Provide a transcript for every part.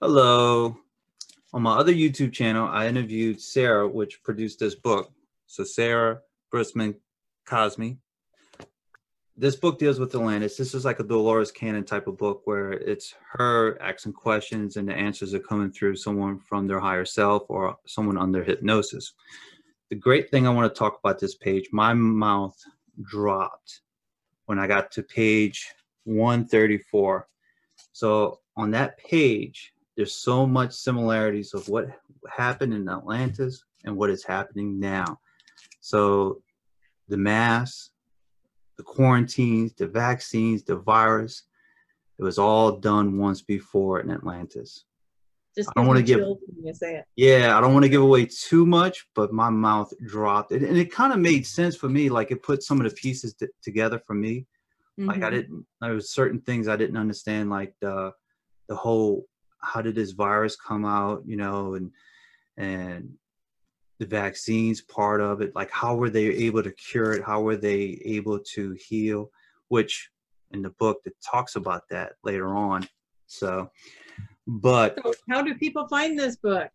Hello. On my other YouTube channel, I interviewed Sarah, which produced this book. So Sarah Breskman Cosme. This book deals with Atlantis. This is like a Dolores Cannon type of book where it's her asking questions and the answers are coming through someone from their higher self or someone under hypnosis. The great thing I want to talk about this page, my mouth dropped when I got to page 134. So on that page, there's so much similarities of what happened in Atlantis and what is happening now. So the mass, the quarantines, the vaccines, the virus, it was all done once before in Atlantis. Just I don't want to give. say it. Yeah, I don't want to give away too much, but my mouth dropped, and, and it kind of made sense for me. Like it put some of the pieces t- together for me. Like I Mhm. didn't. There was certain things I didn't understand, like the the whole how did this virus come out, you know, and and the vaccines part of it. Like how were they able to cure it? How were they able to heal? Which in the book that talks about that later on. So, but So how do people find this book?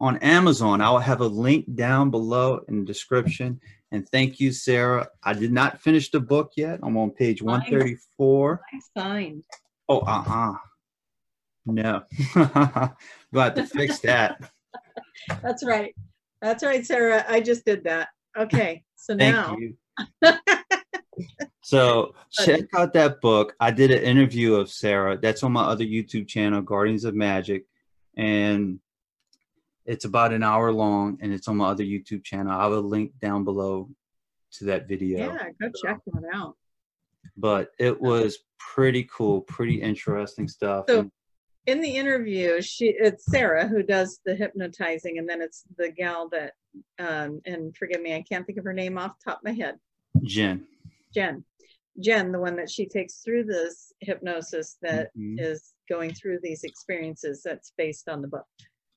on Amazon. I'll have a link down below in the description. And thank you, Sarah. I did not finish the book yet. I'm on page 134. I signed. Oh, uh uh No. have to fix that. That's right. That's right, Sarah. I just did that. Okay. So Thank now you. So check out that book. I did an interview of Sarah. That's on my other YouTube channel, Guardians of Magic. And it's about an hour long and it's on my other YouTube channel. I will link down below to that video. yeah, go check that out. but it was pretty cool, pretty interesting stuff. So- In the interview, she it's Sarah who does the hypnotizing, and then it's the gal that um and forgive me, I can't think of her name off the top of my head. Jen. Jen. Jen, the one that she takes through this hypnosis that Mhm. is going through these experiences that's based on the book.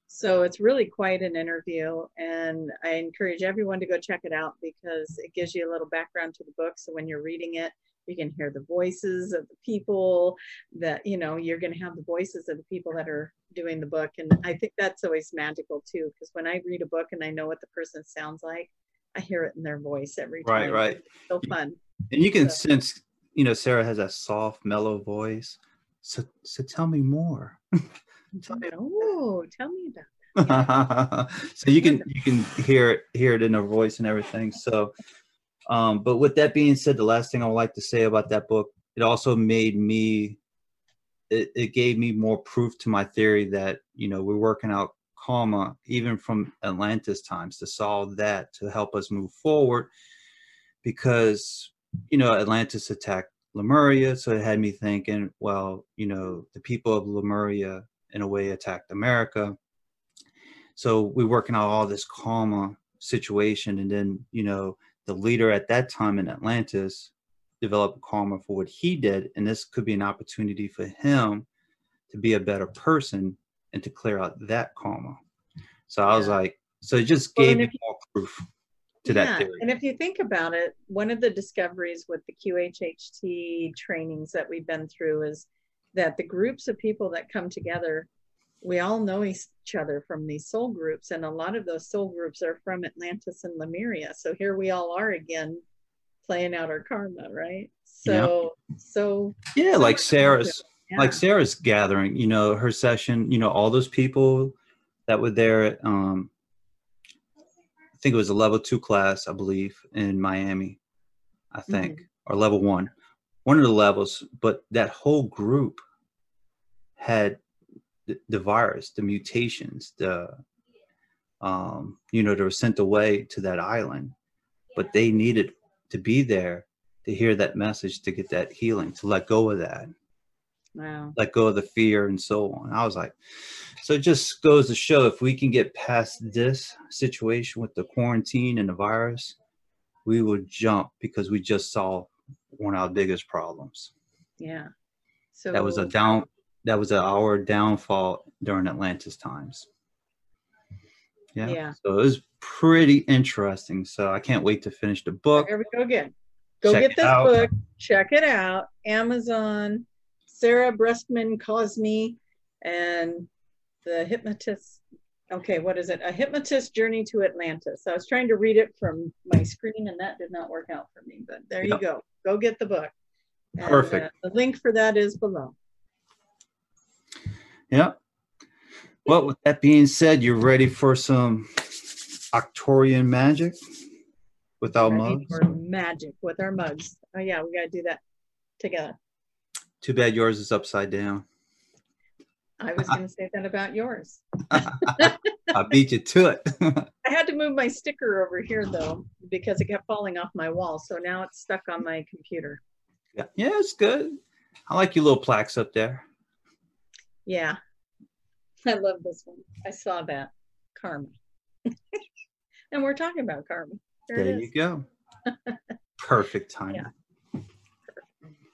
So it's really quite an interview, and I encourage everyone to go check it out because it gives you a little background to the book. So when you're reading it, you can hear the voices of the people that, you know, you're going to have the voices of the people that are doing the book. And I think that's always magical too, because when I read a book and I know what the person sounds like, I hear it in their voice every Right, time. right. It's so fun. And you can So- sense, you know, Sarah has a soft, mellow voice. So, so tell me more. Tell me- Oh, tell me about so you can you can hear it hear it in her voice and everything. So, um, but with that being said, the last thing I would like to say about that book, it also made me, it, it gave me more proof to my theory that you know we're working out karma even from Atlantis times to solve that to help us move forward, because you know Atlantis attacked Lemuria, so it had me thinking, well, you know, the people of Lemuria in a way attacked America. So we're working out all this karma situation and then you know the leader at that time in atlantis developed karma for what he did and this could be an opportunity for him to be a better person and to clear out that karma. So i was like so it just gave and me more proof to that Yeah, theory. And if you think about it, one of the discoveries with the QHHT trainings that we've been through is that the groups of people that come together, we all know each other from these soul groups, and a lot of those soul groups are from Atlantis and Lemuria. So here we all are again, playing out our karma, right? So, so yeah so like sarah's yeah. like Sarah's gathering, you know, her session, you know, all those people that were there at, um, I think it was a level two class, I believe, in Miami, I think, or level one, one of the levels. But that whole group had the, the virus, the mutations, the, um, you know, they were sent away to that island, but they needed to be there to hear that message to get that healing, to let go of that wow. let go of the fear and so on. I was like, so it just goes to show if we can get past this situation with the quarantine and the virus, we will jump because we just solved one of our biggest problems. Yeah. So That was a down that was our downfall during Atlantis times. Yeah. Yeah. So it was pretty interesting. So I can't wait to finish the book. Here we go again. Go Check get this out. book. Check it out. Amazon, Sarah Breskman Cosme, and the hypnotist. Okay, what is it? A hypnotist journey to Atlantis. I was trying to read it from my screen, and that did not work out for me. But there yep. you go. Go get the book. And, Perfect. Uh, the link for that is below. Yep. Well, with that being said, you're ready for some Arcturian magic with our mugs? magic with our mugs. Oh, yeah, we got to do that together. Too bad yours is upside down. I was going to say that about yours. I beat you to it. I had to move my sticker over here though because it kept falling off my wall. So now it's stuck on my computer. Yeah, yeah, it's good. I like your little plaques up there. Yeah, I love this one. I saw that karma, and we're talking about karma. There, there you go. Perfect timing. Yeah.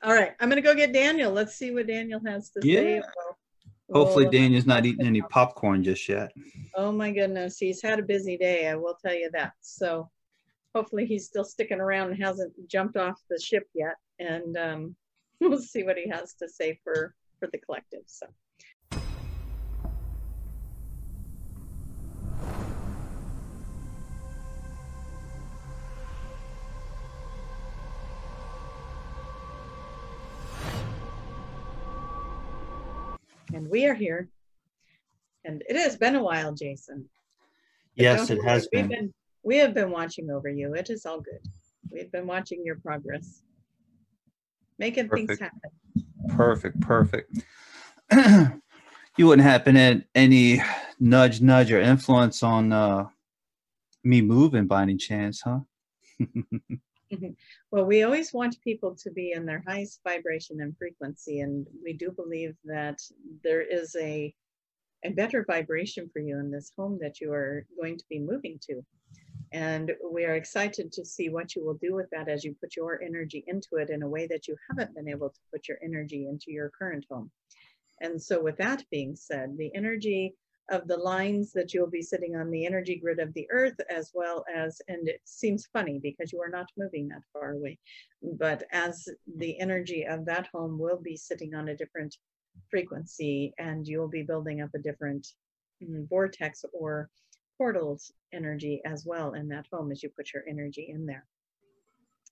All right, I'm gonna go get Daniel. Let's see what Daniel has to yeah. say. Hopefully, Daniel's not eating any popcorn just yet. Oh my goodness, he's had a busy day. I will tell you that. So, hopefully, he's still sticking around and hasn't jumped off the ship yet. And um, we'll see what he has to say for for the collective. So. And we are here. And it has been a while, Jason. But yes, it has been. been. We have been watching over you. It is all good. We've been watching your progress, making perfect. things happen. Perfect, perfect. you wouldn't happen at any nudge, nudge, or influence on uh, me moving by any chance, huh? well, we always want people to be in their highest vibration and frequency, and we do believe that there is a a better vibration for you in this home that you are going to be moving to. And we are excited to see what you will do with that as you put your energy into it in a way that you haven't been able to put your energy into your current home. And so, with that being said, the energy of the lines that you'll be sitting on the energy grid of the earth as well as and it seems funny because you are not moving that far away but as the energy of that home will be sitting on a different frequency and you'll be building up a different mm, vortex or portals energy as well in that home as you put your energy in there.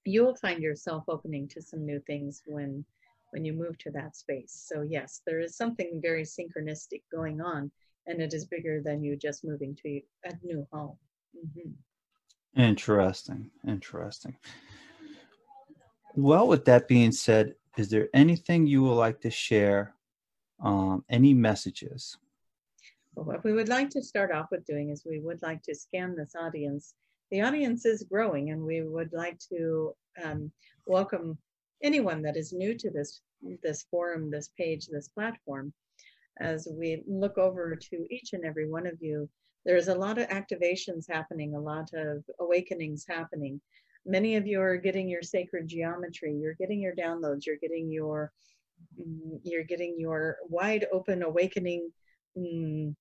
You will find yourself opening to some new things when when you move to that space. So yes there is something very synchronistic going on and it is bigger than you just moving to a new home. Mm-hmm. Interesting. Interesting. Well, with that being said, is there anything you would like to share? Um, any messages? Well, what we would like to start off with doing is we would like to scan this audience. The audience is growing, and we would like to um, welcome anyone that is new to this this forum, this page, this platform as we look over to each and every one of you, there's a lot of activations happening, a lot of awakenings happening. Many of you are getting your sacred geometry, you're getting your downloads, you're getting your mm, you're getting your wide open awakening mm,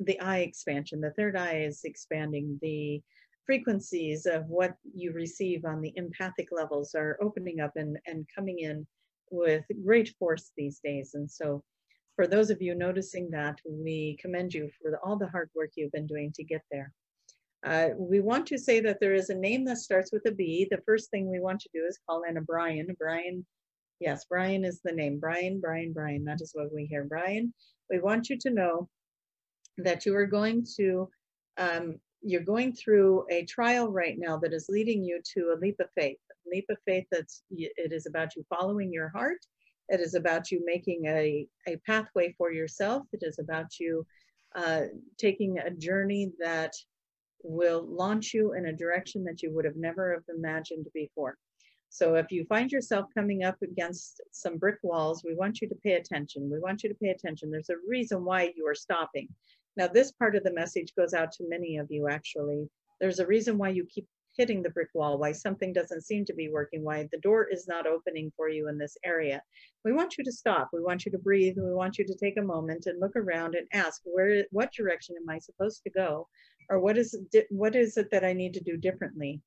the eye expansion the third eye is expanding the frequencies of what you receive on the empathic levels are opening up and, and coming in with great force these days and so for those of you noticing that, we commend you for all the hard work you've been doing to get there. Uh, we want to say that there is a name that starts with a B. The first thing we want to do is call in a Brian. Brian, yes, Brian is the name. Brian, Brian, Brian. That is what we hear. Brian, we want you to know that you are going to, um, you're going through a trial right now that is leading you to a leap of faith. A leap of faith that's, it is about you following your heart it is about you making a, a pathway for yourself. It is about you uh, taking a journey that will launch you in a direction that you would have never have imagined before. So if you find yourself coming up against some brick walls, we want you to pay attention. We want you to pay attention. There's a reason why you are stopping. Now, this part of the message goes out to many of you actually. There's a reason why you keep hitting the brick wall, why something doesn't seem to be working, why the door is not opening for you in this area. We want you to stop. We want you to breathe. We want you to take a moment and look around and ask, where, what direction am I supposed to go? Or what is, what is it that I need to do differently?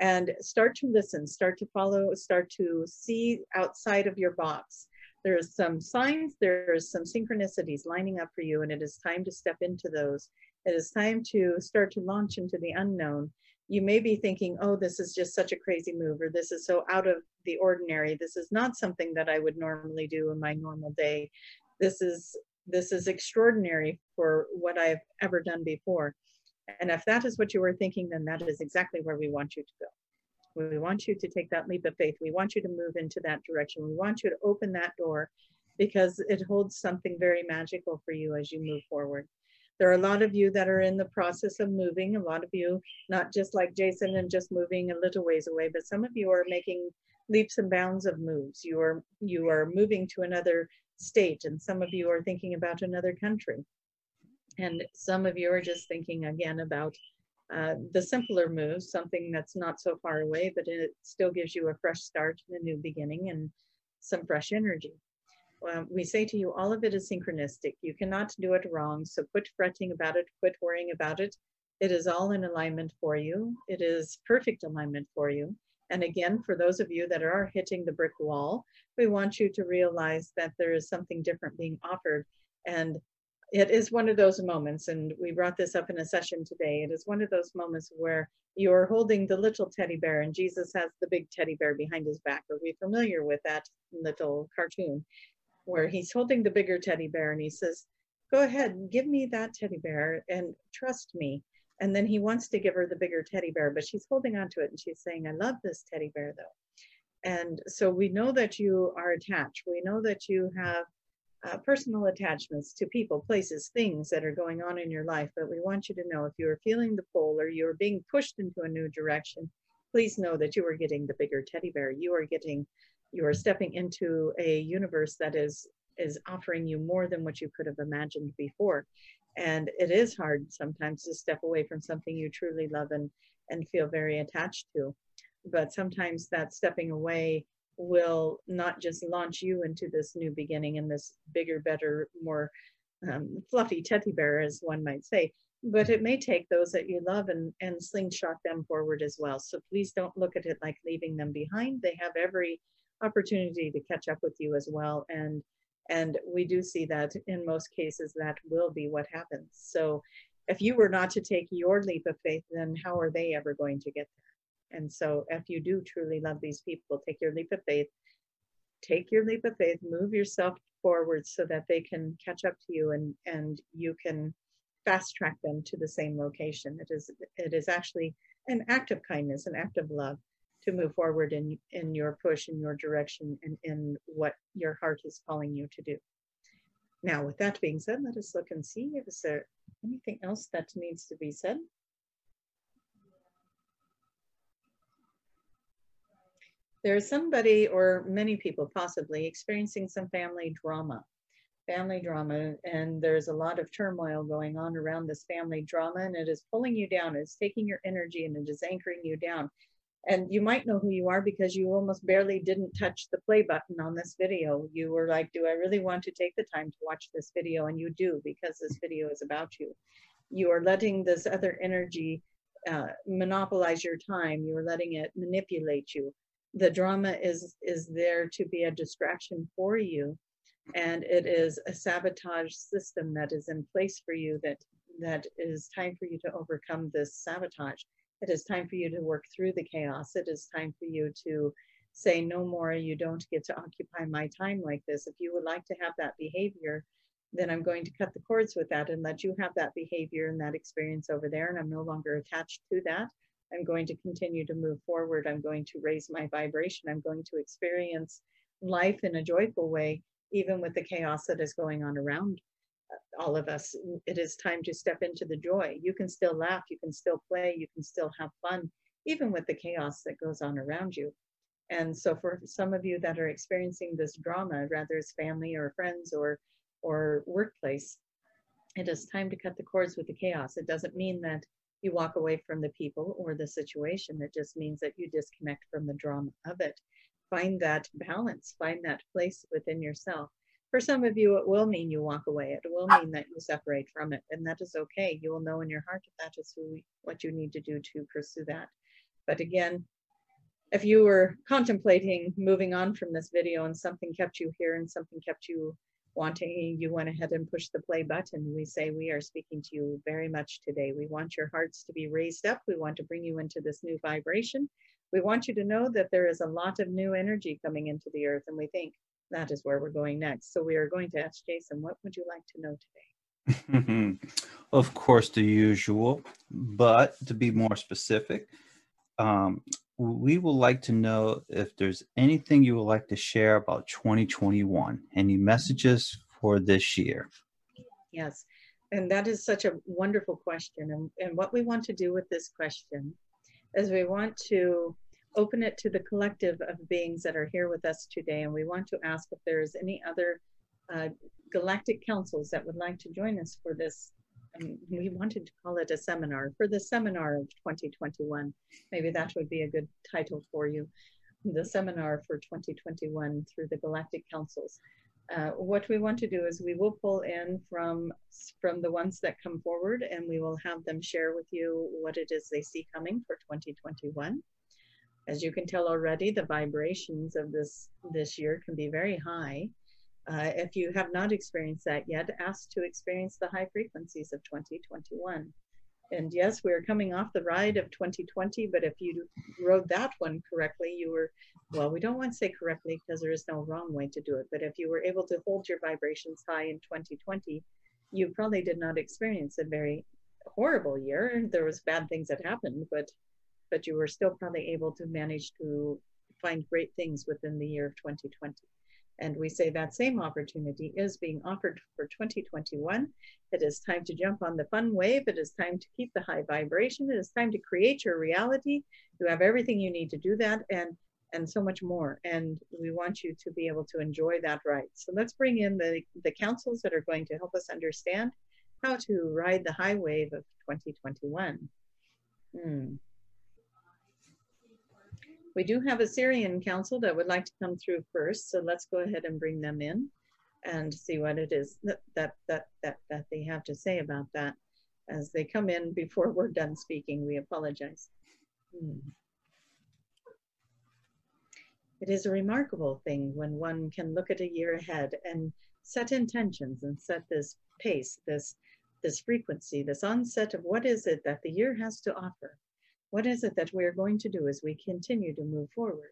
And start to listen, start to follow, start to see outside of your box. there is some signs, there is some synchronicities lining up for you, and it is time to step into those. It is time to start to launch into the unknown. You may be thinking, oh, this is just such a crazy move, or this is so out of the ordinary. This is not something that I would normally do in my normal day. This is this is extraordinary for what I've ever done before. And if that is what you were thinking, then that is exactly where we want you to go. We want you to take that leap of faith. We want you to move into that direction. We want you to open that door because it holds something very magical for you as you move forward. There are a lot of you that are in the process of moving, a lot of you, not just like Jason and just moving a little ways away, but some of you are making leaps and bounds of moves. You are you are moving to another state and some of you are thinking about another country. And some of you are just thinking again about uh, the simpler moves, something that's not so far away, but it still gives you a fresh start and a new beginning and some fresh energy. Um, we say to you, all of it is synchronistic. You cannot do it wrong. So quit fretting about it, quit worrying about it. It is all in alignment for you. It is perfect alignment for you. And again, for those of you that are hitting the brick wall, we want you to realize that there is something different being offered. And it is one of those moments, and we brought this up in a session today. It is one of those moments where you're holding the little teddy bear, and Jesus has the big teddy bear behind his back. Are we familiar with that little cartoon where he's holding the bigger teddy bear and he says, Go ahead, give me that teddy bear and trust me. And then he wants to give her the bigger teddy bear, but she's holding on to it and she's saying, I love this teddy bear though. And so we know that you are attached. We know that you have uh, personal attachments to people, places, things that are going on in your life. But we want you to know if you are feeling the pull or you're being pushed into a new direction, please know that you are getting the bigger teddy bear. You are getting, you are stepping into a universe that is is offering you more than what you could have imagined before. And it is hard sometimes to step away from something you truly love and and feel very attached to. But sometimes that stepping away will not just launch you into this new beginning and this bigger, better, more um, fluffy teddy bear, as one might say, but it may take those that you love and, and slingshot them forward as well. So please don't look at it like leaving them behind. They have every opportunity to catch up with you as well. And and we do see that in most cases that will be what happens. So if you were not to take your leap of faith, then how are they ever going to get there? And so, if you do truly love these people, take your leap of faith, take your leap of faith, move yourself forward so that they can catch up to you and, and you can fast track them to the same location. It is, it is actually an act of kindness, an act of love to move forward in, in your push, in your direction, and in what your heart is calling you to do. Now, with that being said, let us look and see if there anything else that needs to be said. there's somebody or many people possibly experiencing some family drama family drama and there's a lot of turmoil going on around this family drama and it is pulling you down it's taking your energy and it is anchoring you down and you might know who you are because you almost barely didn't touch the play button on this video. You were like do i really want to take the time to watch this video? And you do because this video is about you. You are letting this other energy uh, monopolize your time. You are letting it manipulate you. The drama is is there to be a distraction for you and it is a sabotage system that is in place for you that that is time for you to overcome this sabotage it is time for you to work through the chaos it is time for you to say no more you don't get to occupy my time like this if you would like to have that behavior then i'm going to cut the cords with that and let you have that behavior and that experience over there and i'm no longer attached to that I'm going to continue to move forward. I'm going to raise my vibration. I'm going to experience life in a joyful way, even with the chaos that is going on around all of us. It is time to step into the joy. You can still laugh, you can still play, you can still have fun, even with the chaos that goes on around you. And so, for some of you that are experiencing this drama, whether it's family or friends or or workplace, it is time to cut the cords with the chaos. It doesn't mean that you walk away from the people or the situation. It just means that you disconnect from the drama of it. Find that balance, find that place within yourself. For some of you, it will mean you walk away. It will mean that you separate from it, and that is okay. You will know in your heart that that is who, what you need to do to pursue that. But again, if you were contemplating moving on from this video and something kept you here and something kept you wanting, you went ahead and pushed the play button. We say we are speaking to you very much today. We want your hearts to be raised up. We want to bring you into this new vibration. We want you to know that there is a lot of new energy coming into the earth, and we think that is where we're going next. So we are going to ask Jason, what would you like to know today? of course, the usual, but to be more specific, um, we would like to know if there's anything you would like to share about 2021, any messages for this year. Yes, and that is such a wonderful question. And, and what we want to do with this question is we want to open it to the collective of beings that are here with us today. And we want to ask if there's any other uh, galactic councils that would like to join us for this um, we wanted to call it a seminar for the seminar of 2021. Maybe that would be a good title for you. The seminar for 2021 through the Galactic Councils. Uh, what we want to do is we will pull in from from the ones that come forward and we will have them share with you what it is they see coming for 2021 as you can tell already the vibrations of this this year can be very high uh, if you have not experienced that yet, ask to experience the high frequencies of 2021. And yes, we're coming off the ride of 2020, but if you rode that one correctly, you were, well, we don't want to say correctly because there is no wrong way to do it, but if you were able to hold your vibrations high in 2020, you probably did not experience a very horrible year. There was bad things that happened, but but you were still probably able to manage to find great things within the year of 2020. And we say that same opportunity is being offered for 2021. It is time to jump on the fun wave. It is time to keep the high vibration. It is time to create your reality. You have everything you need to do that and and so much more. And we want you to be able to enjoy that ride. So let's bring in the, the councils that are going to help us understand how to ride the high wave of 2021. Hmm. We do have a Sirian council that would like to come through first, so let's go ahead and bring them in and see what it is that that that that, that they have to say about that. As they come in before we're done speaking, we apologize. Hmm. It is a remarkable thing when one can look at a year ahead and set intentions and set this pace, this this frequency, this onset of what is it that the year has to offer what is it that we're going to do as we continue to move forward?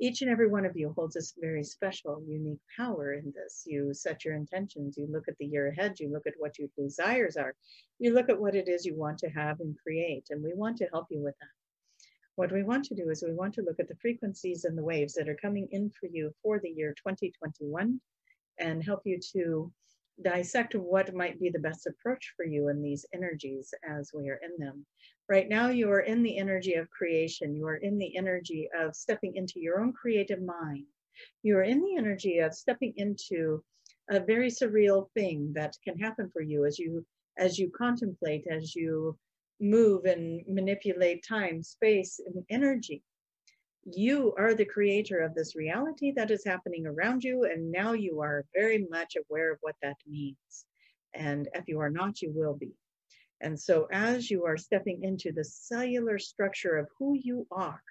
Each and every one of you holds a very special, unique power in this. You set your intentions, you look at the year ahead, you look at what your desires are, you look at what it is you want to have and create, and we want to help you with that. What we want to do is we want to look at the frequencies and the waves that are coming in for you for the year 2021 and help you to dissect what might be the best approach for you in these energies as we are in them. Right now, you are in the energy of creation. You are in the energy of stepping into your own creative mind. You are in the energy of stepping into a very surreal thing that can happen for you as you as you contemplate, as you move and manipulate time, space, and energy. You are the creator of this reality that is happening around you, and now you are very much aware of what that means. And if you are not, you will be. And so, as you are stepping into the cellular structure of who you are,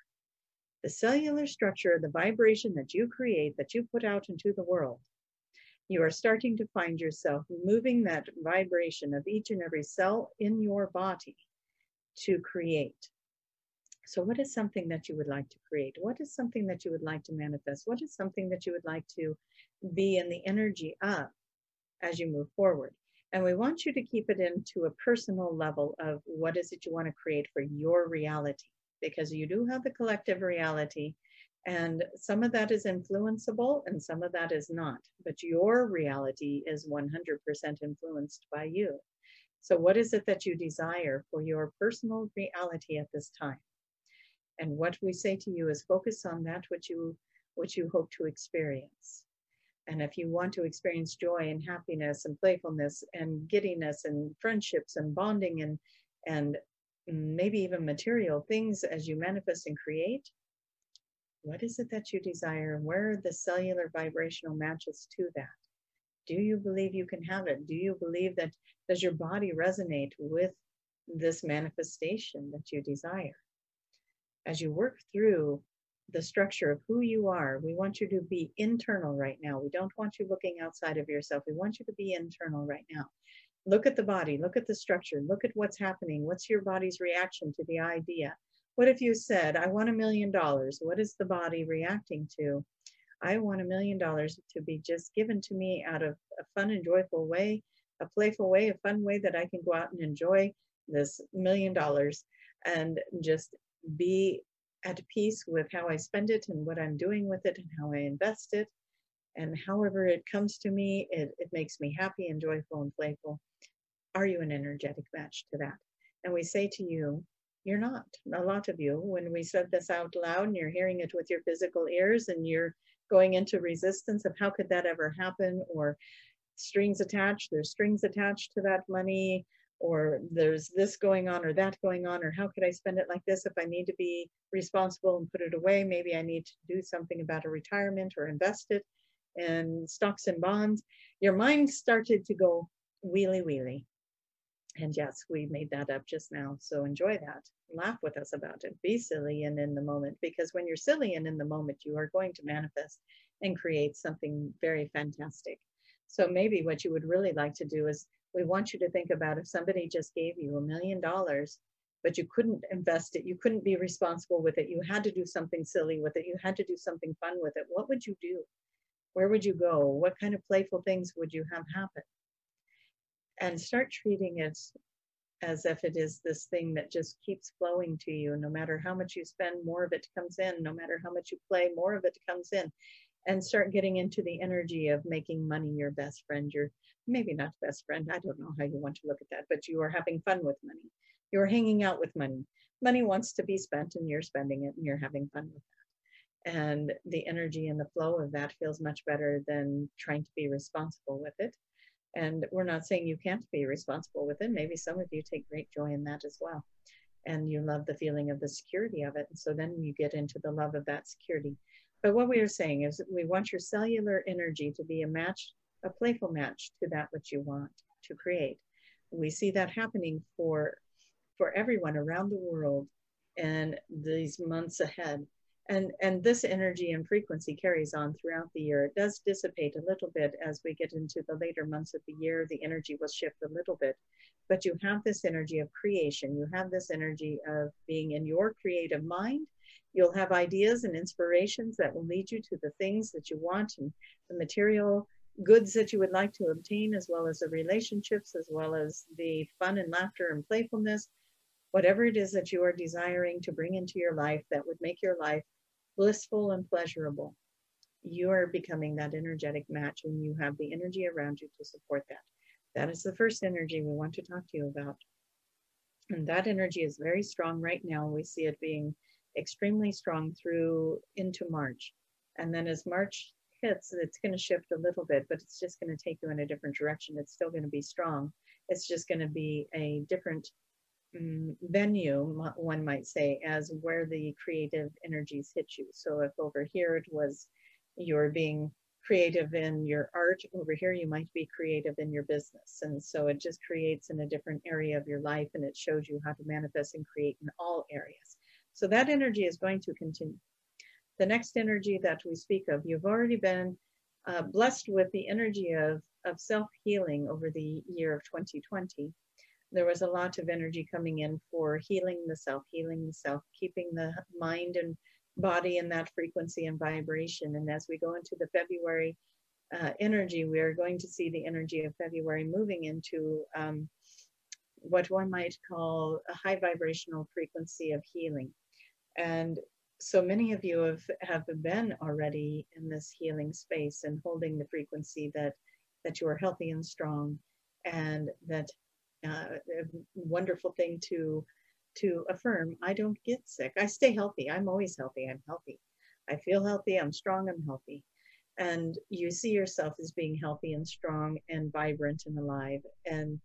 the cellular structure, the vibration that you create, that you put out into the world, you are starting to find yourself moving that vibration of each and every cell in your body to create. So, what is something that you would like to create? What is something that you would like to manifest? What is something that you would like to be in the energy of as you move forward? And we want you to keep it into a personal level of what is it you want to create for your reality, because you do have the collective reality. And some of that is influenceable and some of that is not. But your reality is 100% influenced by you. So, what is it that you desire for your personal reality at this time? And what we say to you is focus on that which you which you hope to experience. And if you want to experience joy and happiness and playfulness and giddiness and friendships and bonding and and maybe even material things as you manifest and create, what is it that you desire where are the cellular vibrational matches to that? Do you believe you can have it? Do you believe that does your body resonate with this manifestation that you desire? As you work through the structure of who you are. We want you to be internal right now. We don't want you looking outside of yourself. We want you to be internal right now. Look at the body, look at the structure, look at what's happening. What's your body's reaction to the idea? What if you said, I want a million dollars? What is the body reacting to? I want a million dollars to be just given to me out of a fun and joyful way, a playful way, a fun way that I can go out and enjoy this million dollars and just be at peace with how I spend it and what I'm doing with it and how I invest it. And however it comes to me, it, it makes me happy and joyful and playful. Are you an energetic match to that? And we say to you, you're not. A lot of you, when we said this out loud and you're hearing it with your physical ears and you're going into resistance of how could that ever happen or strings attached, there's strings attached to that money or there's this going on or that going on or how could i spend it like this if i need to be responsible and put it away? Maybe i need to do something about a retirement or invest it in stocks and bonds. Your mind started to go wheelie wheelie. And yes we made that up just now so enjoy that. Laugh with us about it. Be silly and in the moment because when you're silly and in the moment you are going to manifest and create something very fantastic. So maybe what you would really like to do is we want you to think about if somebody just gave you a million dollars but you couldn't invest it you couldn't be responsible with it you had to do something silly with it you had to do something fun with it what would you do? Where would you go? What kind of playful things would you have happen? And start treating it as if it is this thing that just keeps flowing to you no matter how much you spend more of it comes in no matter how much you play more of it comes in and start getting into the energy of making money your best friend your maybe not best friend i don't know how you want to look at that but you are having fun with money. You're hanging out with money. Money wants to be spent and you're spending it and you're having fun with that. And the energy and the flow of that feels much better than trying to be responsible with it. And we're not saying you can't be responsible with it. Maybe some of you take great joy in that as well. And you love the feeling of the security of it. And so then you get into the love of that security but what we are saying is we want your cellular energy to be a match a playful match to that which you want to create. We see that happening for for everyone around the world and these months ahead. And, and this energy and frequency carries on throughout the year. It does dissipate a little bit as we get into the later months of the year. The energy will shift a little bit, but you have this energy of creation. You have this energy of being in your creative mind. You'll have ideas and inspirations that will lead you to the things that you want and the material goods that you would like to obtain, as well as the relationships, as well as the fun and laughter and playfulness, whatever it is that you are desiring to bring into your life that would make your life blissful and pleasurable. You are becoming that energetic match and you have the energy around you to support that. That is the first energy we want to talk to you about. And that energy is very strong right now. We see it being extremely strong through into March. And then as March hits, it's going to shift a little bit, but it's just going to take you in a different direction. It's still going to be strong. It's just going to be a different um, venue, one might say, as where the creative energies hit you. So if over here it was you're being creative in your art, over here you might be creative in your business. And so it just creates in a different area of your life and it shows you how to manifest and create in all areas. So that energy is going to continue the next energy that we speak of. You've already been uh, blessed with the energy of, of self healing over the year of 2020. There was a lot of energy coming in for healing the self, healing the self, keeping the mind and body in that frequency and vibration. And as we go into the February uh, energy, we are going to see the energy of February moving into um, what one might call a high vibrational frequency of healing. And so many of you have, have been already in this healing space and holding the frequency that that you are healthy and strong and that uh, a wonderful thing to to affirm i don't get sick. I stay healthy. I'm always healthy. I'm healthy. I feel healthy. I'm strong. I'm healthy. And you see yourself as being healthy and strong and vibrant and alive. And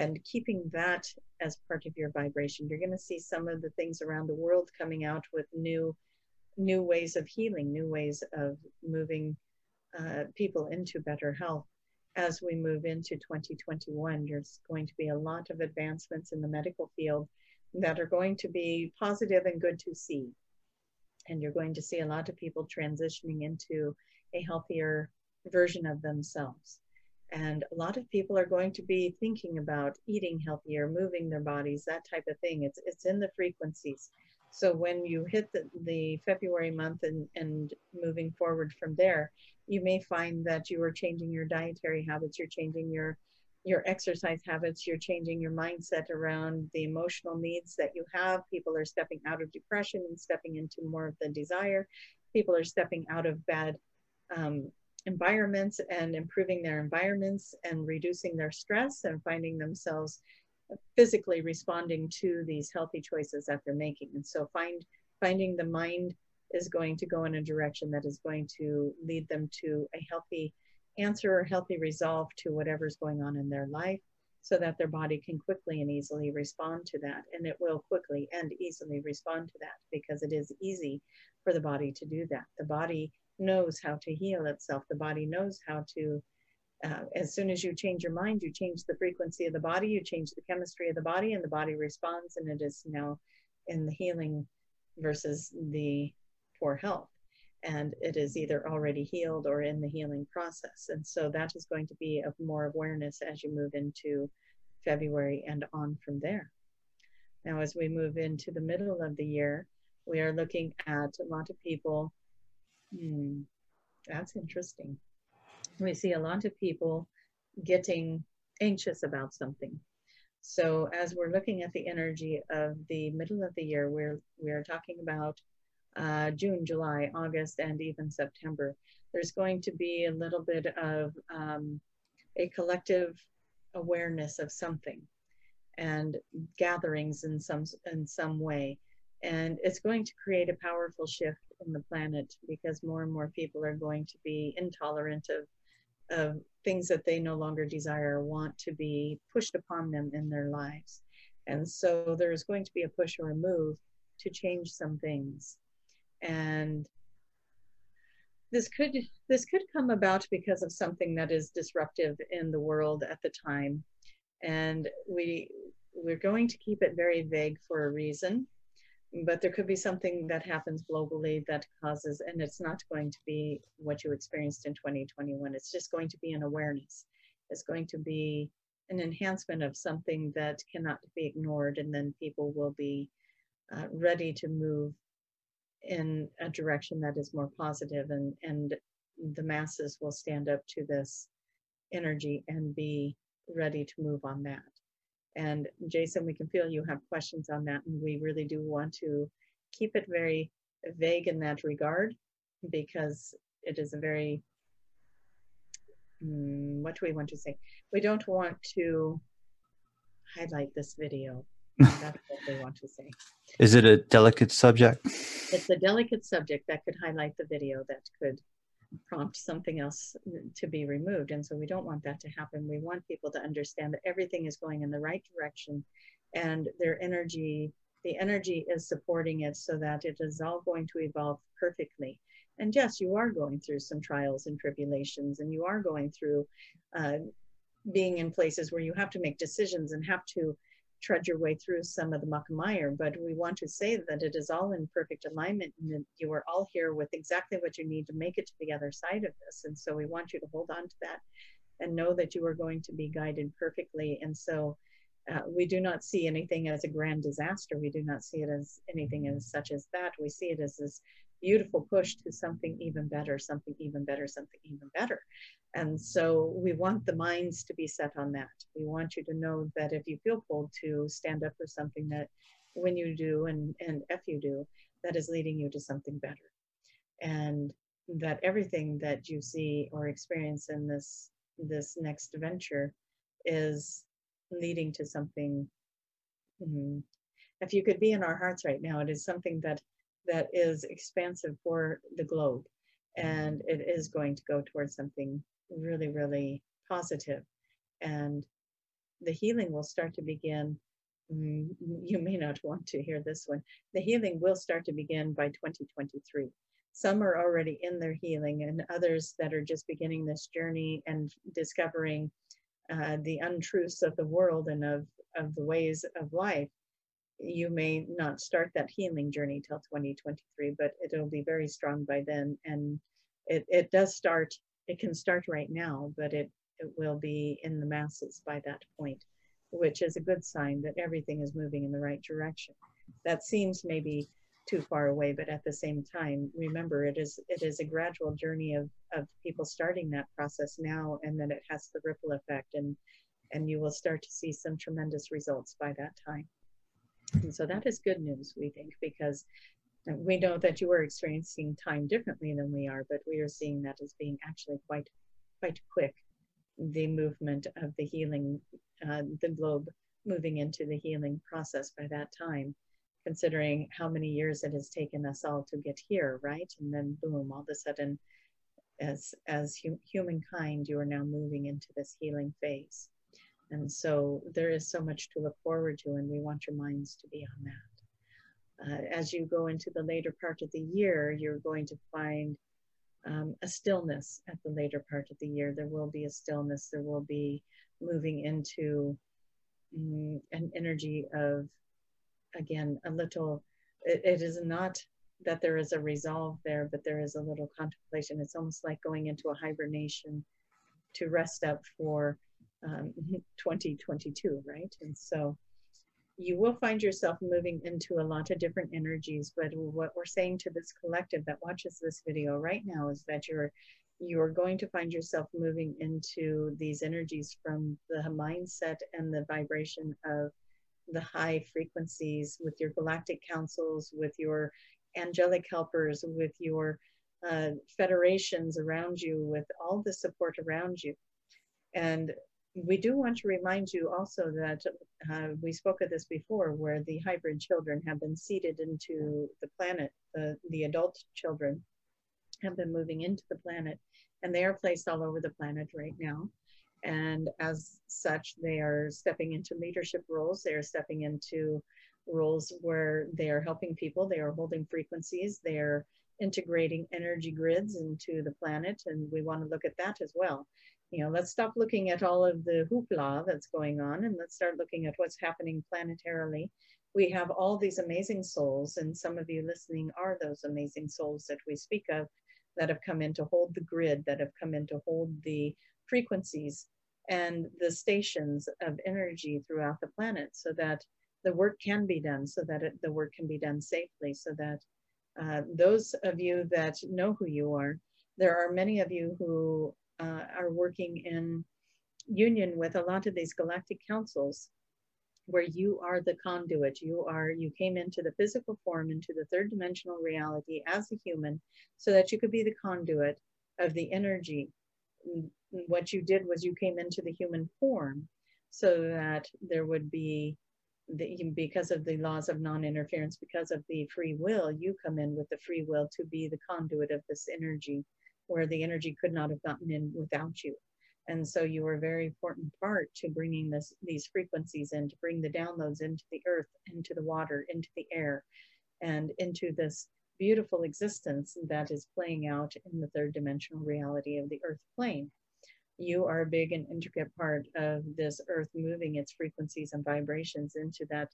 and keeping that as part of your vibration. You're going to see some of the things around the world coming out with new new ways of healing new ways of moving uh, people into better health. As we move into 2021 there's going to be a lot of advancements in the medical field that are going to be positive and good to see. And you're going to see a lot of people transitioning into a healthier version of themselves. And a lot of people are going to be thinking about eating healthier, moving their bodies, that type of thing. It's, it's in the frequencies. So when you hit the, the February month and, and moving forward from there, you may find that you are changing your dietary habits, you're changing your your exercise habits, you're changing your mindset around the emotional needs that you have. People are stepping out of depression and stepping into more of the desire. People are stepping out of bad um, environments and improving their environments and reducing their stress and finding themselves physically responding to these healthy choices that they're making. And so find finding the mind is going to go in a direction that is going to lead them to a healthy answer or healthy resolve to whatever's going on in their life so that their body can quickly and easily respond to that. And it will quickly and easily respond to that because it is easy for the body to do that. The body knows how to heal itself, the body knows how to. Uh, as soon as you change your mind, you change the frequency of the body, you change the chemistry of the body, and the body responds, and it is now in the healing versus the poor health. And it is either already healed or in the healing process. And so that is going to be of more awareness as you move into February and on from there. Now, as we move into the middle of the year, we are looking at a lot of people. Hmm, that's interesting. We see a lot of people getting anxious about something. So as we're looking at the energy of the middle of the year, we're we're talking about uh, June, July, August, and even September. There's going to be a little bit of um, a collective awareness of something and gatherings in some in some way and it's going to create a powerful shift in the planet because more and more people are going to be intolerant of of things that they no longer desire or want to be pushed upon them in their lives. And so there's going to be a push or a move to change some things. And this could this could come about because of something that is disruptive in the world at the time. And we we're going to keep it very vague for a reason but there could be something that happens globally that causes and it's not going to be what you experienced in 2021 it's just going to be an awareness. It's going to be an enhancement of something that cannot be ignored and then people will be uh, ready to move in a direction that is more positive and and the masses will stand up to this energy and be ready to move on that and jason we can feel you have questions on that and we really do want to keep it very vague in that regard because it is a very mm, what do we want to say we don't want to highlight this video that's what they want to say. Is it a delicate subject? It's a delicate subject that could highlight the video that could prompt something else to be removed. And so we don't want that to happen. We want people to understand that everything is going in the right direction and their energy, the energy is supporting it so that it is all going to evolve perfectly. And yes, you are going through some trials and tribulations, and you are going through uh, being in places where you have to make decisions and have to trudge your way through some of the muck and mire, but we want to say that it is all in perfect alignment and that you are all here with exactly what you need to make it to the other side of this. And so we want you to hold on to that and know that you are going to be guided perfectly. And so uh, we do not see anything as a grand disaster. We do not see it as anything as such as that. We see it as this beautiful push to something even better, something even better, something even better. And so we want the minds to be set on that. We want you to know that if you feel pulled to stand up for something that when you do and, and if you do, that is leading you to something better. And that everything that you see or experience in this this next venture is leading to something mm, if you could be in our hearts right now it is something that that is expansive for the globe and it is going to go towards something really, really positive. And the healing will start to begin. Mm, you may not want to hear this one. The healing will start to begin by 2023. Some are already in their healing, and others that are just beginning this journey and discovering uh, the untruths of the world and of, of the ways of life you may not start that healing journey till 2023, but it'll be very strong by then. And it, it does start, it can start right now, but it, it will be in the masses by that point, which is a good sign that everything is moving in the right direction. That seems maybe too far away, but at the same time, remember it is it is a gradual journey of, of people starting that process now and then it has the ripple effect and and you will start to see some tremendous results by that time. And so that is good news, we think, because we know that you are experiencing time differently than we are, but we are seeing that as being actually quite, quite quick. The movement of the healing, uh, the globe moving into the healing process by that time, considering how many years it has taken us all to get here, right? And then boom, all of a sudden, as as hum- humankind, you are now moving into this healing phase. And so there is so much to look forward to, and we want your minds to be on that. Uh, as you go into the later part of the year, you're going to find um, a stillness at the later part of the year. There will be a stillness. There will be moving into um, an energy of, again, a little, it, it is not that there is a resolve there, but there is a little contemplation. It's almost like going into a hibernation to rest up for um, 2022, right? And so you will find yourself moving into a lot of different energies. But what we're saying to this collective that watches this video right now is that you're you're going to find yourself moving into these energies from the mindset and the vibration of the high frequencies with your galactic councils, with your angelic helpers, with your uh, federations around you, with all the support around you. And we do want to remind you also that uh, we spoke of this before, where the hybrid children have been seeded into the planet, the, the adult children have been moving into the planet, and they are placed all over the planet right now. And as such, they are stepping into leadership roles, they are stepping into roles where they are helping people, they are holding frequencies, they are integrating energy grids into the planet, and we want to look at that as well you know, let's stop looking at all of the hoopla that's going on and let's start looking at what's happening planetarily. We have all these amazing souls, and some of you listening are those amazing souls that we speak of that have come in to hold the grid, that have come in to hold the frequencies and the stations of energy throughout the planet so that the work can be done, so that it, the work can be done safely, so that uh, those of you that know who you are, there are many of you who uh, are working in union with a lot of these galactic councils where you are the conduit. You are you came into the physical form into the third dimensional reality as a human so that you could be the conduit of the energy. What you did was you came into the human form so that there would be the, because of the laws of non-interference because of the free will you come in with the free will to be the conduit of this energy where the energy could not have gotten in without you. And so you were a very important part to bringing this, these frequencies in, to bring the downloads into the earth, into the water, into the air, and into this beautiful existence that is playing out in the third dimensional reality of the earth plane. You are a big and intricate part of this earth moving its frequencies and vibrations into that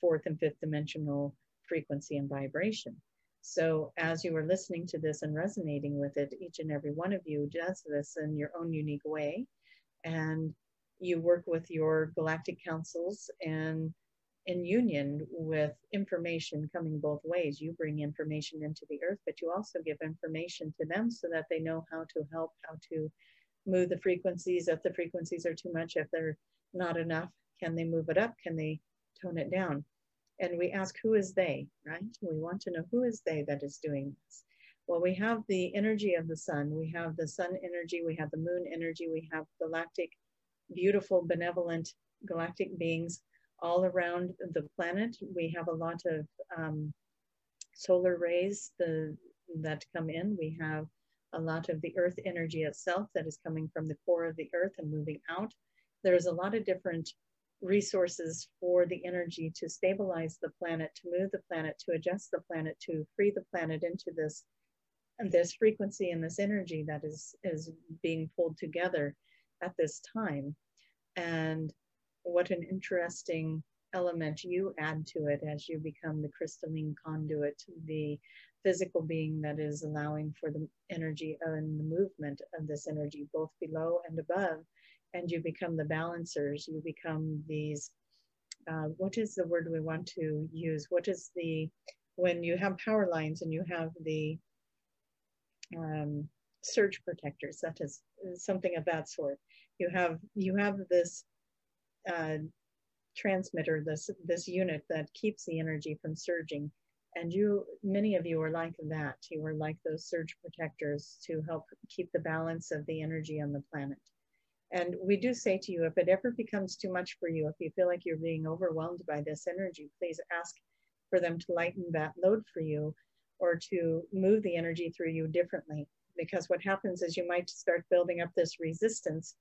fourth and fifth dimensional frequency and vibration. So as you are listening to this and resonating with it, each and every one of you does this in your own unique way. And you work with your galactic councils and in union with information coming both ways. You bring information into the earth, but you also give information to them so that they know how to help, how to move the frequencies. If the frequencies are too much, if they're not enough, can they move it up? Can they tone it down? And we ask who is they, right? We want to know who is they that is doing this. Well, we have the energy of the sun, we have the sun energy, we have the moon energy, we have galactic, beautiful, benevolent galactic beings all around the planet. We have a lot of um, solar rays the, that come in. We have a lot of the earth energy itself that is coming from the core of the earth and moving out. There's a lot of different resources for the energy to stabilize the planet, to move the planet, to adjust the planet, to free the planet into this this frequency and this energy that is is being pulled together at this time. And what an interesting element you add to it as you become the crystalline conduit, the physical being that is allowing for the energy and the movement of this energy, both below and above. And you become the balancers, you become these. Uh, what is the word we want to use? What is the when you have power lines and you have the um, surge protectors, that is something of that sort. You have you have this uh, transmitter, this this unit that keeps the energy from surging. And you, many of you are like that. You are like those surge protectors to help keep the balance of the energy on the planet. And we do say to you, if it ever becomes too much for you, if you feel like you're being overwhelmed by this energy, please ask for them to lighten that load for you or to move the energy through you differently. Because what happens is you might start building up this resistance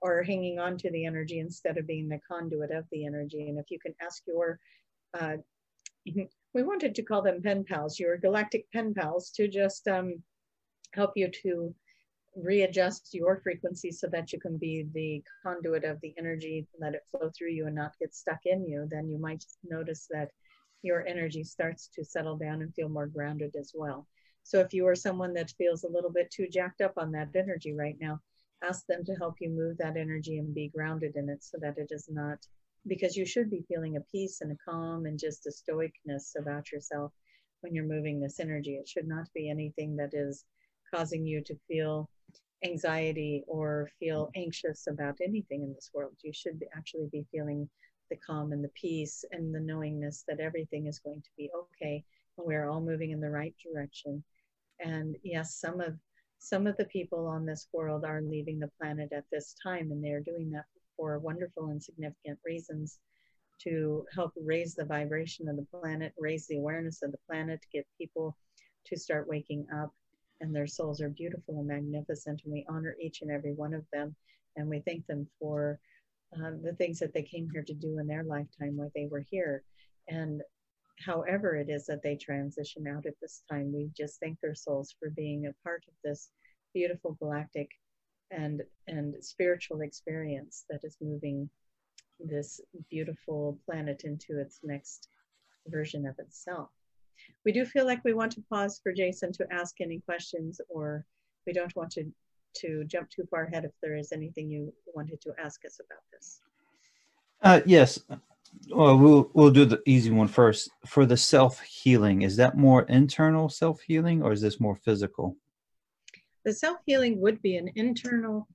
or hanging on to the energy instead of being the conduit of the energy. And if you can ask your, uh, we wanted to call them pen pals, your galactic pen pals, to just um, help you to readjust your frequency so that you can be the conduit of the energy, let it flow through you and not get stuck in you, then you might notice that your energy starts to settle down and feel more grounded as well. So if you are someone that feels a little bit too jacked up on that energy right now, ask them to help you move that energy and be grounded in it so that it is not because you should be feeling a peace and a calm and just a stoicness about yourself when you're moving this energy. It should not be anything that is causing you to feel anxiety or feel anxious about anything in this world. You should actually be feeling the calm and the peace and the knowingness that everything is going to be okay and we're all moving in the right direction. And yes, some of some of the people on this world are leaving the planet at this time, and they're doing that for wonderful and significant reasons to help raise the vibration of the planet, raise the awareness of the planet, get people to start waking up. And their souls are beautiful and magnificent, and we honor each and every one of them. And we thank them for uh, the things that they came here to do in their lifetime while they were here. And however it is that they transition out at this time, we just thank their souls for being a part of this beautiful galactic and and spiritual experience that is moving this beautiful planet into its next version of itself. We do feel like we want to pause for Jason to ask any questions, or we don't want to to jump too far ahead if there is anything you wanted to ask us about this. Uh, yes, well, we'll we'll do the easy one first. For the self healing, is that more internal self healing or is this more physical? The self healing would be an internal.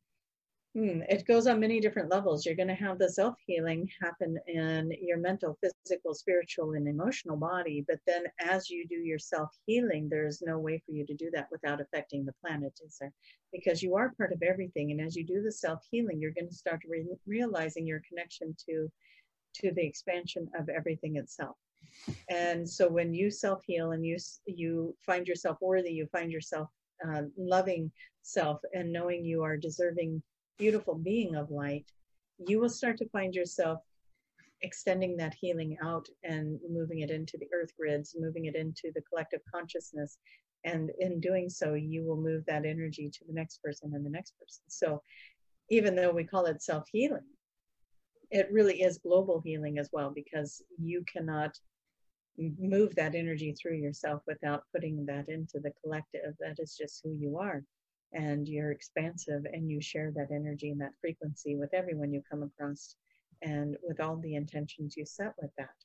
Hmm, it goes on many different levels. You're going to have the self healing happen in your mental, physical, spiritual, and emotional body. But then, as you do your self healing, there's no way for you to do that without affecting the planet, is there? Because you are part of everything. And as you do the self healing, you're going to start re- realizing your connection to to the expansion of everything itself. And so when you self heal and you you find yourself worthy, you find yourself uh, loving self, and knowing you are deserving, beautiful being of light, you will start to find yourself extending that healing out and moving it into the earth grids, moving it into the collective consciousness. And in doing so, you will move that energy to the next person and the next person. So even though we call it self healing, it really is global healing as well because you cannot move that energy through yourself without putting that into the collective. That is just who you are. And you're expansive and you share that energy and that frequency with everyone you come across and with all the intentions you set with that.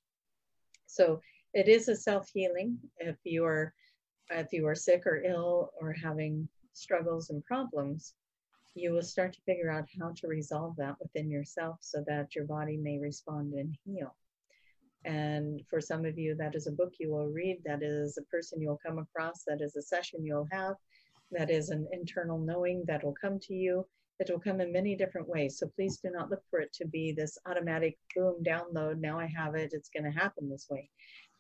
So it is a self-healing. If you are if you are sick or ill or having struggles and problems, you will start to figure out how to resolve that within yourself so that your body may respond and heal. And for some of you, that is a book you will read, that is a person you'll come across, that is a session you'll have, that is an internal knowing that will come to you. It will come in many different ways. So please do not look for it to be this automatic boom download. Now I have it, it's going to happen this way.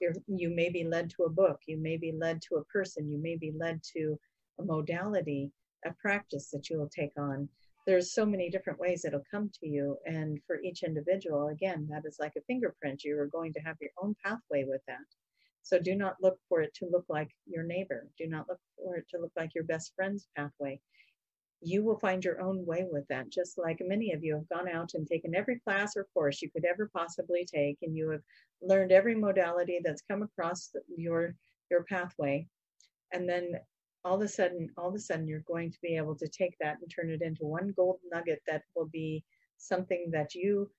You're, you may be led to a book, you may be led to a person, you may be led to a modality a practice that you will take on. There's so many different ways it'll come to you. And for each individual, again, that is like a fingerprint. You are going to have your own pathway with that. So do not look for it to look like your neighbor. Do not look for it to look like your best friend's pathway. you will find your own way with that. Just like many of you have gone out and taken every class or course you could ever possibly take, and you have learned every modality that's come across your your pathway, and then all of a sudden, all of a sudden, you're going to be able to take that and turn it into one gold nugget that will be something that you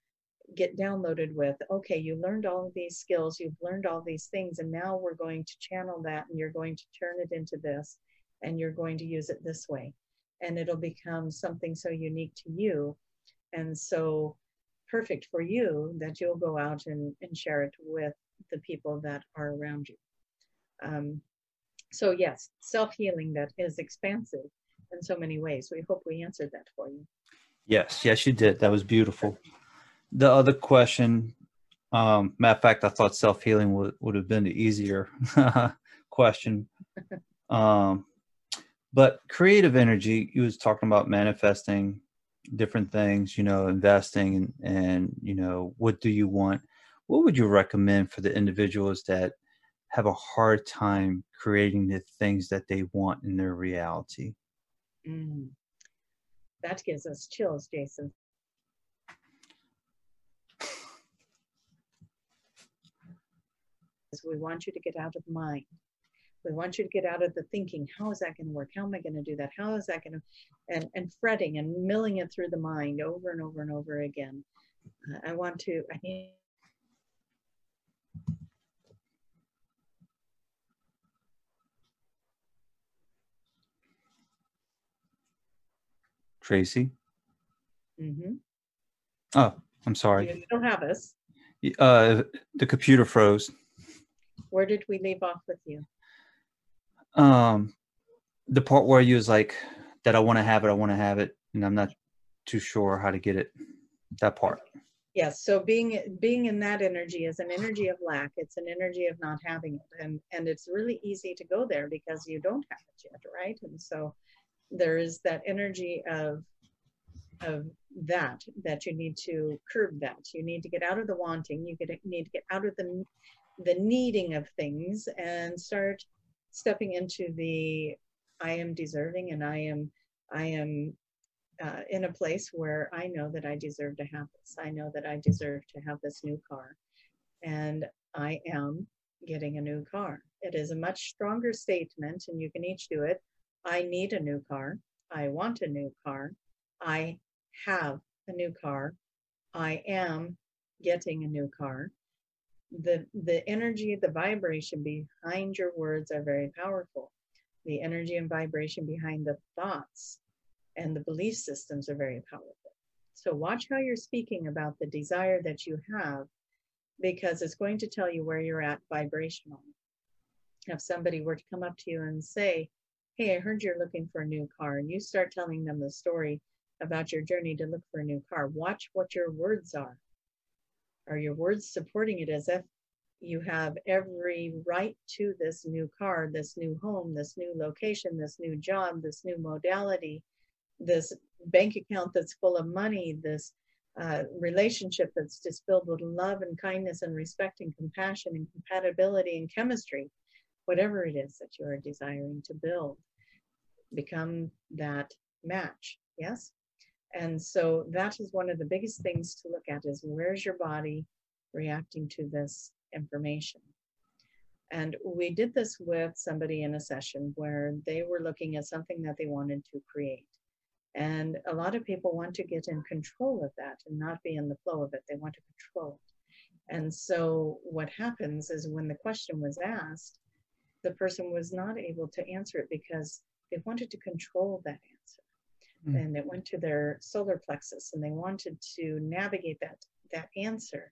get downloaded with. Okay, you learned all of these skills, you've learned all these things, and now we're going to channel that, and you're going to turn it into this, and you're going to use it this way and it'll become something so unique to you and so perfect for you that you'll go out and, and share it with the people that are around you. Um, so yes, self-healing that is expansive in so many ways. We hope we answered that for you. Yes, yes, you did. That was beautiful. The other question, um, matter of fact, I thought self-healing would, would have been the easier question. Um, but creative energy you was talking about manifesting different things you know investing and, and you know what do you want what would you recommend for the individuals that have a hard time creating the things that they want in their reality mm. that gives us chills jason we want you to get out of mind. We want you to get out of the thinking how is that going to work? How am i going to do that? How is that going to and and fretting and milling it through the mind over and over and over again. Uh, i want to i need tracy? Mm-hmm. oh i'm sorry. You don't have us. Uh the computer froze where did we leave off with you um, the part where you was like that I want to have it, I want to have it, and I'm not too sure how to get it. That part. Yes. So being being in that energy is an energy of lack. It's an energy of not having it, and and it's really easy to go there because you don't have it yet, right? And so there is that energy of of that that you need to curb that you need to get out of the wanting you get, need to get out of the the needing of things and start stepping into the I am deserving and I am I am uh, in a place where I know that I deserve to have this. I know that I deserve to have this new car, and I am getting a new car. It is a much stronger statement, and you can each do it. I need a new car. I want a new car. I have a new car. I am getting a new car the the energy the vibration behind your words are very powerful. The energy and vibration behind the thoughts and the belief systems are very powerful. So watch how you're speaking about the desire that you have because it's going to tell you where you're at vibrationally if somebody were to come up to you and say hey i heard you're looking for a new car and you start telling them the story about your journey to look for a new car watch what your words are are your words supporting it as if you have every right to this new car, this new home, this new location, this new job, this new modality, this bank account that's full of money, this uh, relationship that's just filled with love and kindness and respect and compassion and compatibility and chemistry, whatever it is that you are desiring to build, become that match. Yes? And so that is one of the biggest things to look at is where's your body reacting to this information. And we did this with somebody in a session where they were looking at something that they wanted to create. And a lot of people want to get in control of that and not be in the flow of it. They want to control it. And so what happens is when the question was asked, the person was not able to answer it because they wanted to control that answer mm. and it went to their solar plexus and they wanted to navigate that that answer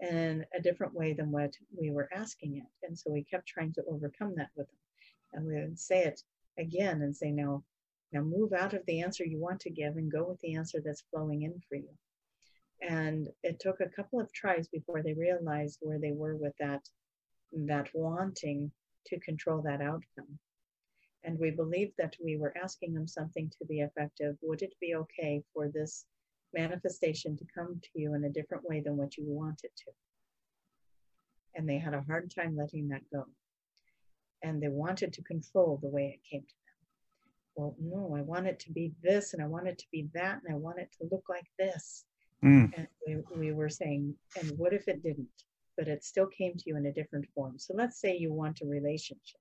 in a different way than what we were asking it. And so we kept trying to overcome that with them. And we would say it again and say now now move out of the answer you want to give and go with the answer that's flowing in for you. And it took a couple of tries before they realized where they were with that that wanting to control that outcome and we believed that we were asking them something to the effect of, would it be okay for this manifestation to come to you in a different way than what you want it to? And they had a hard time letting that go. And they wanted to control the way it came to them. well, no, I want it to be this and I want it to be that and I want it to look like this. Mm. And we, we were saying, and what if it didn't? But it still came to you in a different form. So let's say you want a relationship,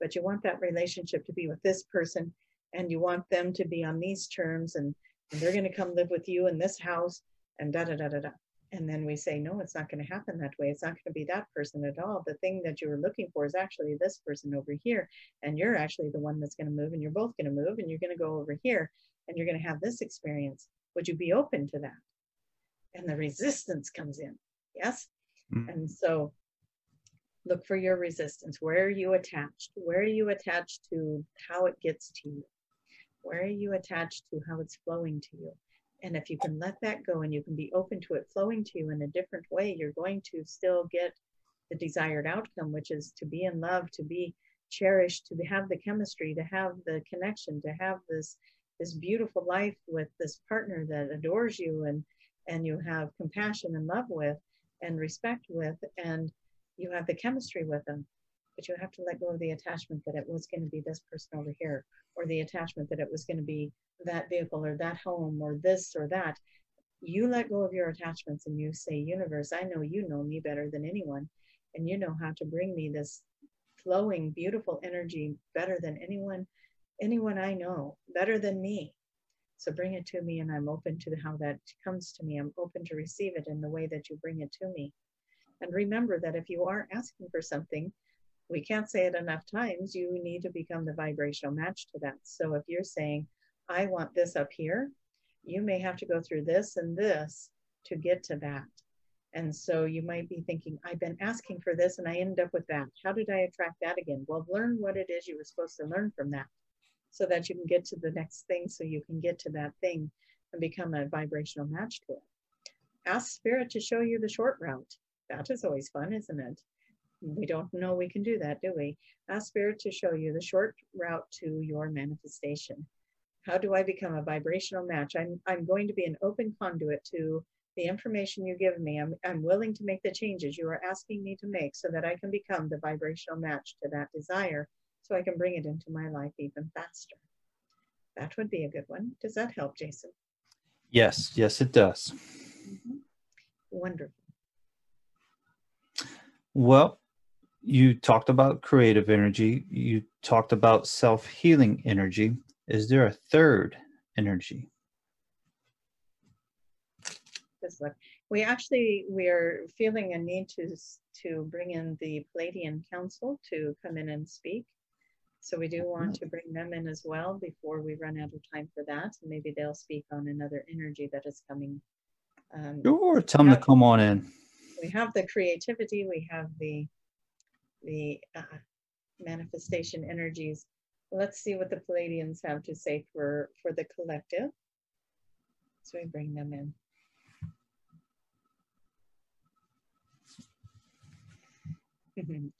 but you want that relationship to be with this person and you want them to be on these terms and, and they're going to come live with you in this house and da da da da da. And then we say no it's not going to happen that way. It's not going to be that person at all. The thing that you were looking for is actually this person over here and you're actually the one that's going to move and you're both going to move and you're going to go over here and you're going to have this experience. Would you be open to that? And the resistance comes in. Yes? Mm. and so look for your resistance. Where are you attached? Where are you attached to how it gets to you? Where are you attached to how it's flowing to you? And if you can let that go and you can be open to it flowing to you in a different way, you're going to still get the desired outcome, which is to be in love, to be cherished, to have the chemistry, to have the connection, to have this this beautiful life with this partner that adores you and and you have compassion and love with and respect with. And you have the chemistry with them but you have to let go of the attachment that it was going to be this person over here or the attachment that it was going to be that vehicle or that home or this or that. You let go of your attachments and you say universe i know you know me better than anyone and you know how to bring me this flowing beautiful energy better than anyone anyone i know better than me. So bring it to me and i'm open to how that comes to me. I'm open to receive it in the way that you bring it to me and remember that if you are asking for something we can't say it enough times you need to become the vibrational match to that so if you're saying I want this up here, you may have to go through this and this to get to that. And so you might be thinking, I've been asking for this and I end up with that. How did I attract that again? Well, learn what it is you were supposed to learn from that so that you can get to the next thing, so you can get to that thing and become a vibrational match to it. Ask Spirit to show you the short route. That is always fun, isn't it? We don't know we can do that, do we? Ask Spirit to show you the short route to your manifestation. How do I become a vibrational match? I'm, I'm going to be an open conduit to the information you give me. I'm, I'm willing to make the changes you are asking me to make so that I can become the vibrational match to that desire so I can bring it into my life even faster. That would be a good one. Does that help, Jason? Yes, yes, it does. Mm-hmm. Wonderful. Well, you talked about creative energy, you talked about self healing energy. Is there a third energy? We actually we are feeling a need to to bring in the Pleiadian Council to come in and speak. So we do want to bring them in as well before we run out of time for that. And maybe they'll speak on another energy that is coming. Um, sure, tell them to come on in. We have the creativity. We have the the uh, manifestation energies let's see what the Pleiadians have to say for, for the collective. So we bring them in.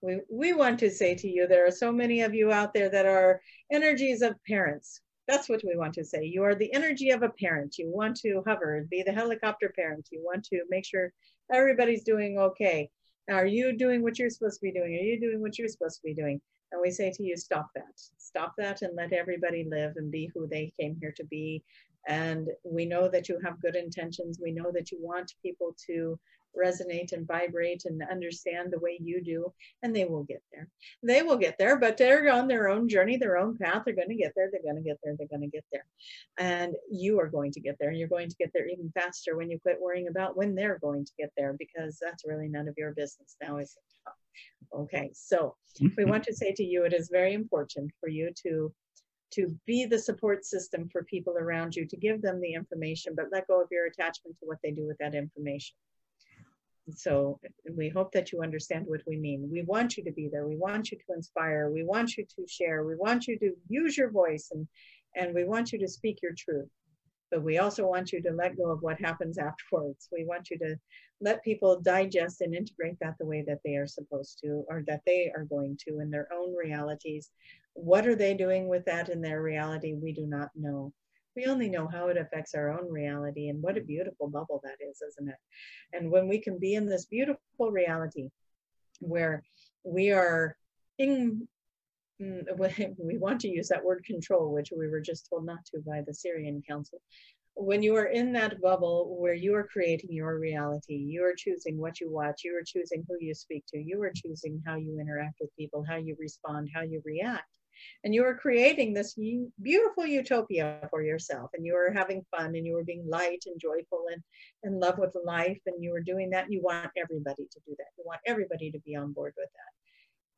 we, we want to say to you, there are so many of you out there that are energies of parents. That's what we want to say. You are the energy of a parent. You want to hover, be the helicopter parent. You want to make sure everybody's doing okay. Are you doing what you're supposed to be doing? Are you doing what you're supposed to be doing? And we say to you, stop that. Stop that and let everybody live and be who they came here to be. And we know that you have good intentions. We know that you want people to resonate and vibrate and understand the way you do, and they will get there. They will get there, but they're on their own journey, their own path. They're going to get there. They're going to get there. They're going to get there. And you are going to get there. And you're going to get there even faster when you quit worrying about when they're going to get there, because that's really none of your business now, is it? Okay, so we want to say to you, it is very important for you to to be the support system for people around you, to give them the information, but let go of your attachment to what they do with that information. So we hope that you understand what we mean. We want you to be there. We want you to inspire. We want you to share. We want you to use your voice and and we want you to speak your truth but we also want you to let go of what happens afterwards. We want you to let people digest and integrate that the way that they are supposed to, or that they are going to in their own realities. What are they doing with that in their reality? We do not know. We only know how it affects our own reality, and what a beautiful bubble that is, isn't it? And when we can be in this beautiful reality where we are in mm, we want to use that word control, which we were just told not to by the Sirian Council. When you are in that bubble where you are creating your reality, you are choosing what you watch, you are choosing who you speak to, you are choosing how you interact with people, how you respond, how you react. And you are creating this beautiful utopia for yourself, and you are having fun, and you are being light and joyful and in love with life, and you are doing that. And you want everybody to do that. You want everybody to be on board with that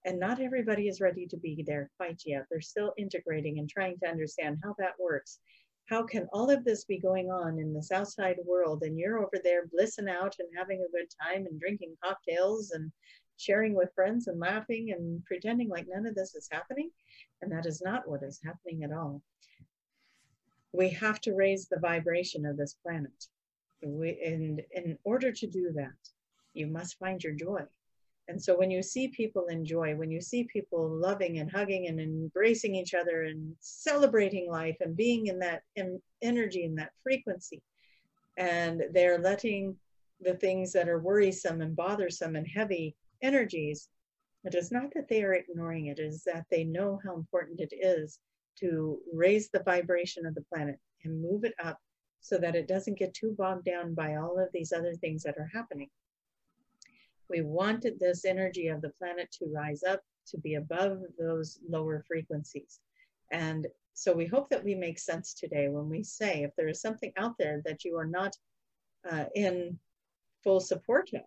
and not everybody is ready to be there quite yet. They're still integrating and trying to understand how that works. How can all of this be going on in this outside world and you're over there blissing out and having a good time and drinking cocktails and sharing with friends and laughing and pretending like none of this is happening? And that is not what is happening at all. We have to raise the vibration of this planet. We, and in order to do that, you must find your joy and so when you see people enjoy, when you see people loving and hugging and embracing each other and celebrating life and being in that energy and that frequency, and they're letting the things that are worrisome and bothersome and heavy energies, it is not that they are ignoring it, it is that they know how important it is to raise the vibration of the planet and move it up so that it doesn't get too bogged down by all of these other things that are happening. We wanted this energy of the planet to rise up to be above those lower frequencies. And so we hope that we make sense today when we say if there is something out there that you are not uh, in full support of,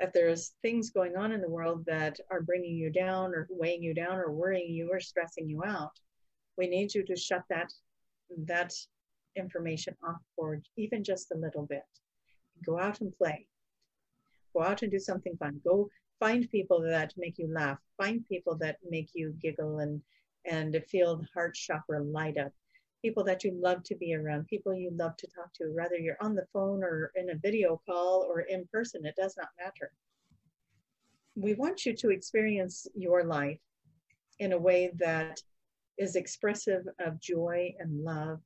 if there's things going on in the world that are bringing you down or weighing you down or worrying you or stressing you out, we need you to shut that that information off for even just a little bit. Go out and play. Go out and do something fun. Go find people that make you laugh. Find people that make you giggle and and feel the heart chakra light up. People that you love to be around, people you love to talk to, whether you're on the phone or in a video call or in person, it does not matter. We want you to experience your life in a way that is expressive of joy and love.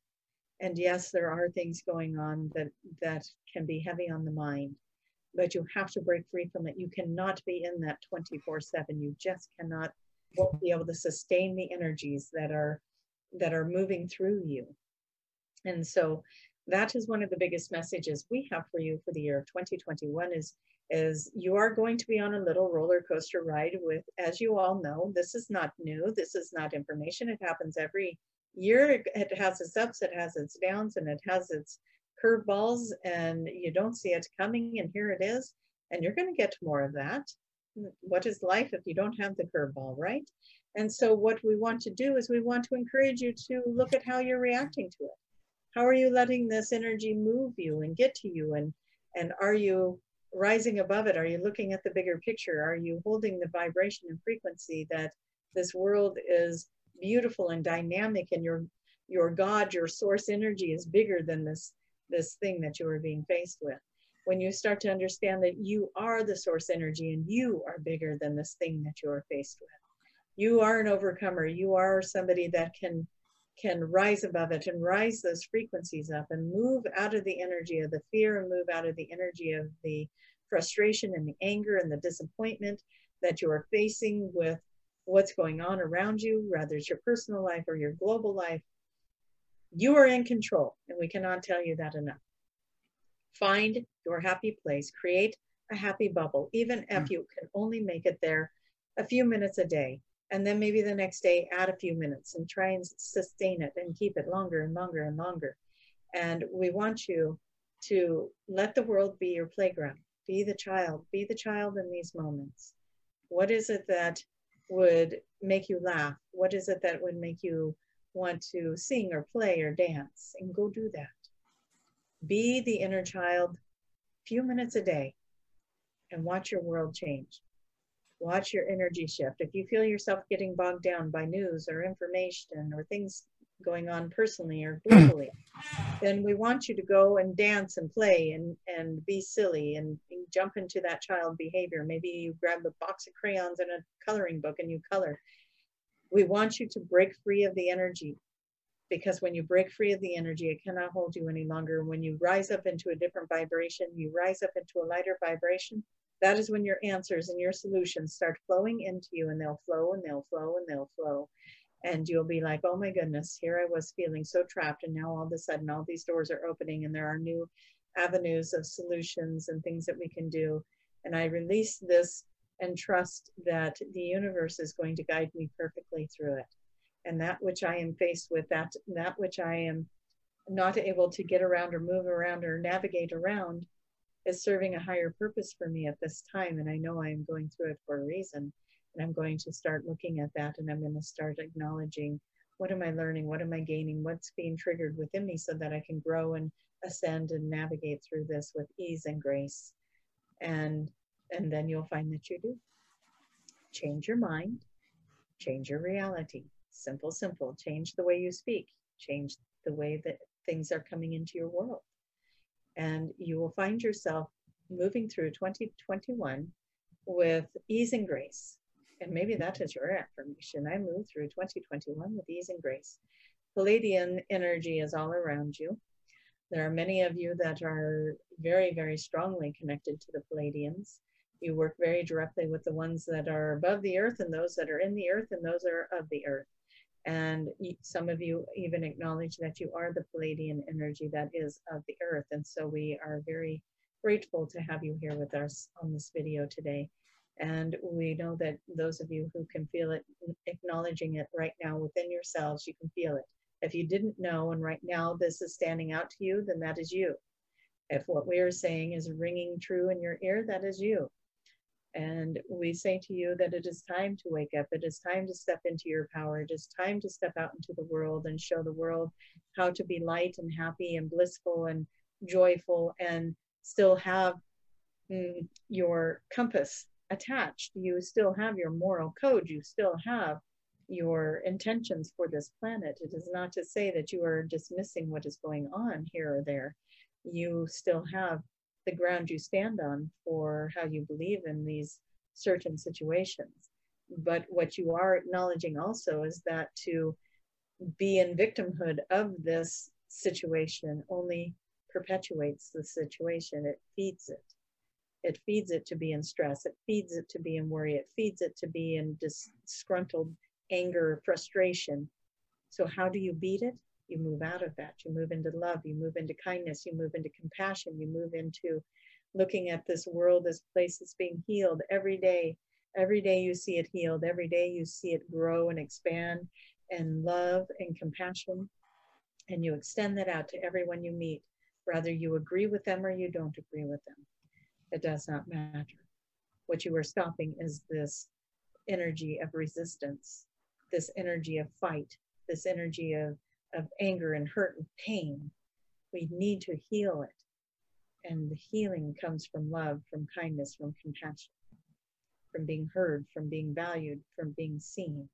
And yes, there are things going on that, that can be heavy on the mind but you have to break free from it. You cannot be in that 24 7. You just cannot won't be able to sustain the energies that are that are moving through you. And so that is one of the biggest messages we have for you for the year of 2021 is is you are going to be on a little roller coaster ride with as you all know this is not new this is not information. It happens every year. It has its ups it has its downs and it has its curveballs and you don't see it coming and here it is and you're going to get more of that. What is life if you don't have the curveball right and so what we want to do is we want to encourage you to look at how you're reacting to it how are you letting this energy move you and get to you and and are you rising above it are you looking at the bigger picture are you holding the vibration and frequency that this world is beautiful and dynamic and your your god your source energy is bigger than this this thing that you are being faced with. When you start to understand that you are the source energy and you are bigger than this thing that you are faced with. You are an overcomer. You are somebody that can can rise above it and rise those frequencies up and move out of the energy of the fear and move out of the energy of the frustration and the anger and the disappointment that you are facing with what's going on around you, whether it's your personal life or your global life. You are in control, and we cannot tell you that enough. Find your happy place, create a happy bubble, even if mm. you can only make it there a few minutes a day. And then maybe the next day, add a few minutes and try and sustain it and keep it longer and longer and longer. And we want you to let the world be your playground. Be the child, be the child in these moments. What is it that would make you laugh? What is it that would make you want to sing or play or dance and go do that. Be the inner child a few minutes a day and watch your world change. Watch your energy shift. If you feel yourself getting bogged down by news or information or things going on personally or globally, then we want you to go and dance and play and, and be silly and, and jump into that child behavior. Maybe you grab a box of crayons and a coloring book and you color we want you to break free of the energy because when you break free of the energy, it cannot hold you any longer. When you rise up into a different vibration, you rise up into a lighter vibration, that is when your answers and your solutions start flowing into you and they'll flow and they'll flow and they'll flow. And you'll be like oh my goodness here i was feeling so trapped and now all of a sudden all these doors are opening and there are new avenues of solutions and things that we can do. And i release this and trust that the universe is going to guide me perfectly through it. And that which i am faced with that that which i am not able to get around or move around or navigate around is serving a higher purpose for me at this time. And I know I'm going through it for a reason. And I'm going to start looking at that and I'm going to start acknowledging what am I learning? What am I gaining? What's being triggered within me so that I can grow and ascend and navigate through this with ease and grace. And and then you'll find that you do. Change your mind, change your reality. Simple, simple. Change the way you speak, change the way that things are coming into your world and you will find yourself moving through 2021 with ease and grace. And maybe that is your affirmation. I move through 2021 with ease and grace. Pleiadian energy is all around you. There are many of you that are very, very strongly connected to the Pleiadians. You work very directly with the ones that are above the earth and those that are in the earth and those are of the earth. And some of you even acknowledge that you are the Pleiadian energy that is of the earth. And so we are very grateful to have you here with us on this video today. And we know that those of you who can feel it, acknowledging it right now within yourselves, you can feel it. If you didn't know and right now this is standing out to you, then that is you. If what we are saying is ringing true in your ear, that is you. And we say to you that it is time to wake up. It is time to step into your power. It is time to step out into the world and show the world how to be light and happy and blissful and joyful and still have mm, your compass attached. You still have your moral code. You still have your intentions for this planet. It is not to say that you are dismissing what is going on here or there. You still have the ground you stand on for how you believe in these certain situations. But what you are acknowledging also is that to be in victimhood of this situation only perpetuates the situation, it feeds it. It feeds it to be in stress, it feeds it to be in worry, it feeds it to be in disgruntled anger, frustration. So, how do you beat it? You move out of that. You move into love, you move into kindness, you move into compassion, you move into looking at this world as place that's being healed every day. Every day you see it healed, every day you see it grow and expand and love and compassion. And you extend that out to everyone you meet, whether you agree with them or you don't agree with them. It does not matter. What you are stopping is this energy of resistance, this energy of fight, this energy of of anger and hurt and pain. We need to heal it. And the healing comes from love, from kindness, from compassion, from being heard, from being valued, from being seen.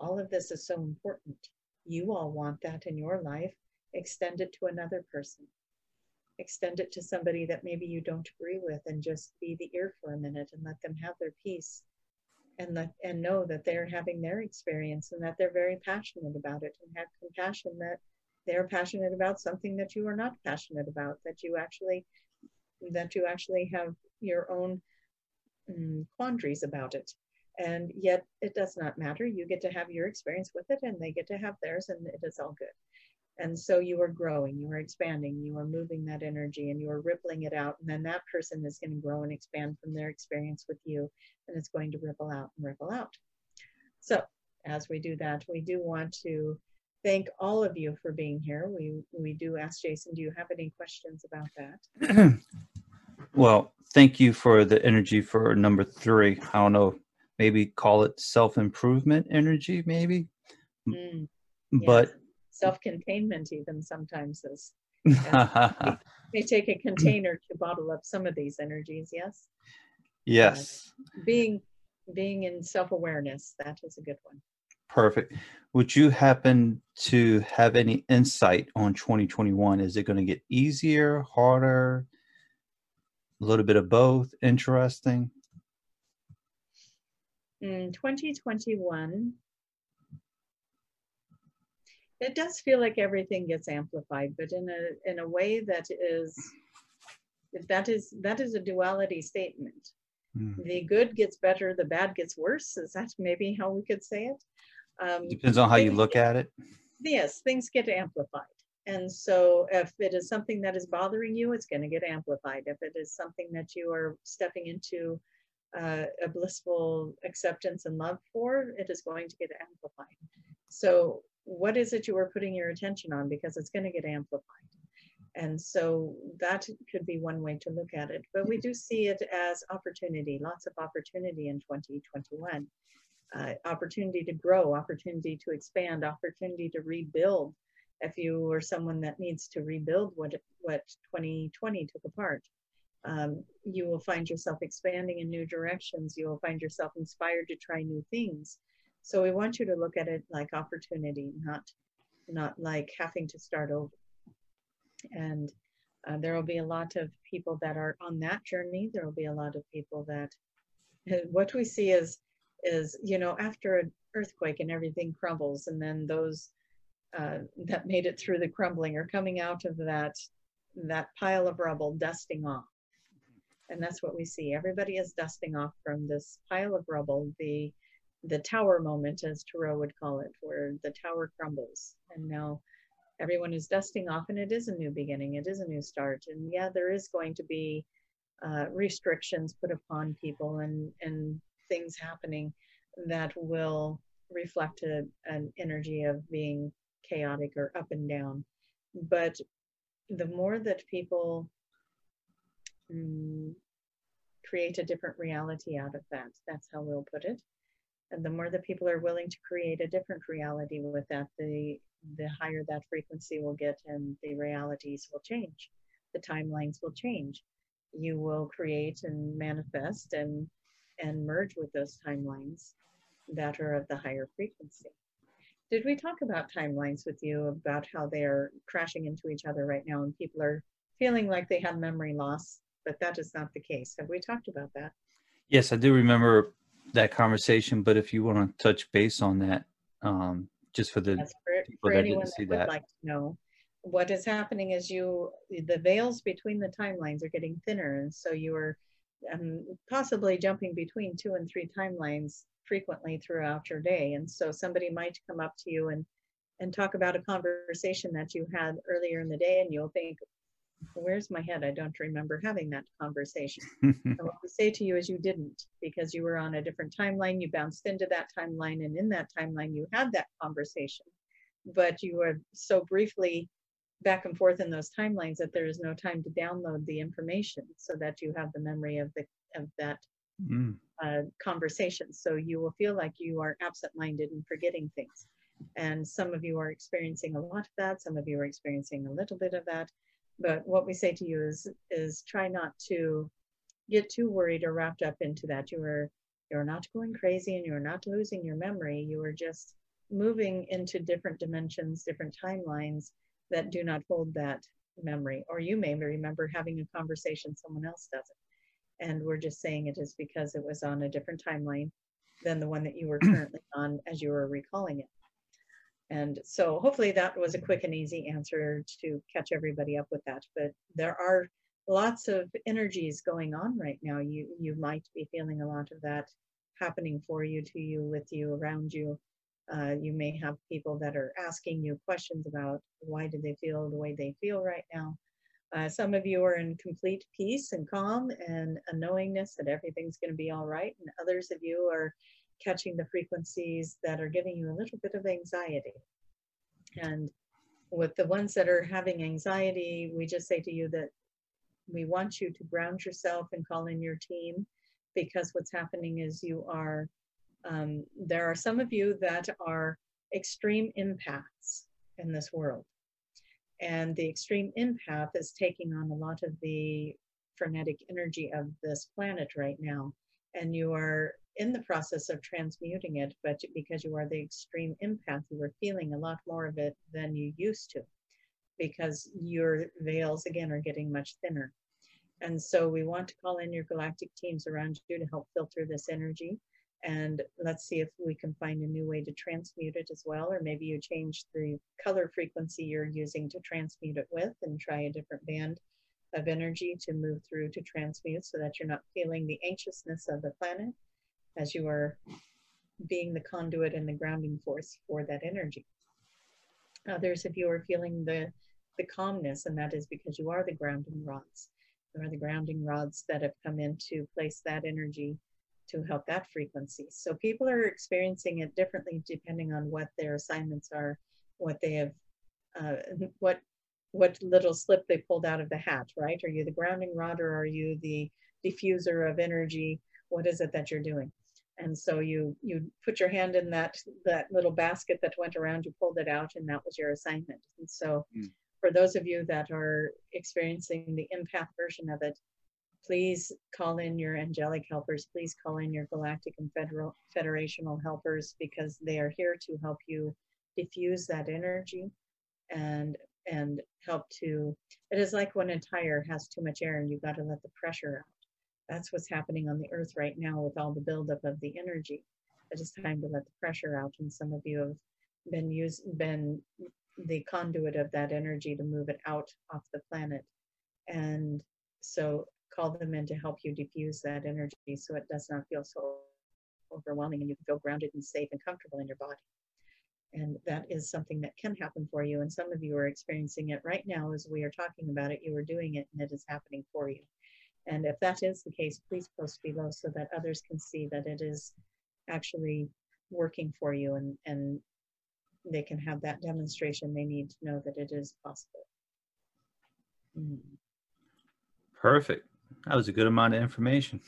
All of this is so important. You all want that in your life. Extend it to another person. Extend it to somebody that maybe you don't agree with and just be the ear for a minute and let them have their peace and and know that they're having their experience and that they're very passionate about it and have compassion that they're passionate about something that you are not passionate about that you actually that you actually have your own um, quandaries about it. And yet it does not matter. You get to have your experience with it and they get to have theirs and it is all good and so you are growing, you are expanding, you are moving that energy and you are rippling it out. And then that person is going to grow and expand from their experience with you. And it's going to ripple out and ripple out. So as we do that, we do want to thank all of you for being here. We, we do ask Jason, do you have any questions about that? well, thank you for the energy for number three. I don't know, maybe call it self improvement energy, maybe. Mm, yes. But self-containment even sometimes is. May take a container to bottle up some of these energies yes? Yes. Uh, being being in self-awareness that is a good one. Perfect. Would you happen to have any insight on 2021 is it going to get easier harder a little bit of both interesting? In 2021 it does feel like everything gets amplified, but in a in a way that is that is that is a duality statement. Mm. The good gets better, the bad gets worse. Is that maybe how we could say it? Um, Depends on how you look at it. Yes, things get amplified. And so if it is something that is bothering you, it's going to get amplified. If it is something that you are stepping into uh, a blissful acceptance and love for, it is going to get amplified. So what is it you are putting your attention on? Because it's going to get amplified. And so that could be one way to look at it. But we do see it as opportunity, lots of opportunity in 2021. Uh, opportunity to grow, opportunity to expand, opportunity to rebuild. If you are someone that needs to rebuild what what 2020 took apart, um, you will find yourself expanding in new directions. You will find yourself inspired to try new things. So we want you to look at it like opportunity, not not like having to start over. And uh, there will be a lot of people that are on that journey. There will be a lot of people that what we see is is you know after an earthquake and everything crumbles, and then those uh, that made it through the crumbling are coming out of that that pile of rubble, dusting off. And that's what we see. Everybody is dusting off from this pile of rubble, the the tower moment, as tarot would call it, where the tower crumbles. And now everyone is dusting off, and it is a new beginning. It is a new start. And yeah, there is going to be uh, restrictions put upon people and and things happening that will reflect a, an energy of being chaotic or up and down. But the more that people mm, create a different reality out of that, that's how we'll put it. And the more that people are willing to create a different reality with that, the the higher that frequency will get and the realities will change. The timelines will change. You will create and manifest and and merge with those timelines that are of the higher frequency. Did we talk about timelines with you about how they're crashing into each other right now and people are feeling like they have memory loss, but that is not the case? Have we talked about that? Yes, I do remember that conversation, but if you want to touch base on that, um, just for the yes, for, for anyone that would that. like to know, what is happening is you the veils between the timelines are getting thinner, and so you are um, possibly jumping between two and three timelines frequently throughout your day. And so somebody might come up to you and and talk about a conversation that you had earlier in the day, and you'll think, where's my head? I don't remember having that conversation. and what we say to you is you didn't because you were on a different timeline. You bounced into that timeline, and in that timeline, you had that conversation. But you were so briefly back and forth in those timelines that there is no time to download the information so that you have the memory of the of that mm. uh, conversation. So you will feel like you are absent-minded and forgetting things. And some of you are experiencing a lot of that. Some of you are experiencing a little bit of that. But what we say to you is is try not to get too worried or wrapped up into that. You are you're not going crazy and you're not losing your memory. You are just moving into different dimensions, different timelines that do not hold that memory. Or you may remember having a conversation someone else doesn't. And we're just saying it is because it was on a different timeline than the one that you were currently on as you were recalling it. And so hopefully that was a quick and easy answer to catch everybody up with that. But there are lots of energies going on right now. You you might be feeling a lot of that happening for you, to you, with you, around you. Uh, you may have people that are asking you questions about why do they feel the way they feel right now. Uh, some of you are in complete peace and calm and a knowingness that everything's going to be all right, and others of you are catching the frequencies that are giving you a little bit of anxiety. And with the ones that are having anxiety, we just say to you that we want you to ground yourself and call in your team because what's happening is you are um, there are some of you that are extreme empaths in this world. And the extreme empath is taking on a lot of the frenetic energy of this planet right now. And you are in the process of transmuting it, but because you are the extreme empath, you are feeling a lot more of it than you used to because your veils, again, are getting much thinner. And so we want to call in your galactic teams around you to help filter this energy and let's see if we can find a new way to transmute it as well or maybe you change the color frequency you're using to transmute it with and try a different band of energy to move through to transmute so that you're not feeling the anxiousness of the planet as you are being the conduit and the grounding force for that energy. Others of you are feeling the, the calmness, and that is because you are the grounding rods. You are the grounding rods that have come in to place that energy to help that frequency. So people are experiencing it differently depending on what their assignments are, what they have, uh, what what little slip they pulled out of the hat, right? Are you the grounding rod or are you the diffuser of energy? What is it that you're doing? And so you you put your hand in that that little basket that went around, you pulled it out, and that was your assignment. And so mm. for those of you that are experiencing the empath version of it, please call in your angelic helpers. Please call in your galactic and federal federational helpers because they are here to help you diffuse that energy and and help to it is like when a tire has too much air and you've got to let the pressure out that's what's happening on the earth right now with all the buildup of the energy. It is time to let the pressure out and some of you have been used been the conduit of that energy to move it out off the planet. And so call them in to help you diffuse that energy so it does not feel so overwhelming and you can feel grounded and safe and comfortable in your body. And that is something that can happen for you and some of you are experiencing it right now as we are talking about it. You are doing it and it is happening for you and if that is the case please post below so that others can see that it is actually working for you and and they can have that demonstration. They need to know that it is possible. Mm. perfect. That was a good amount of information.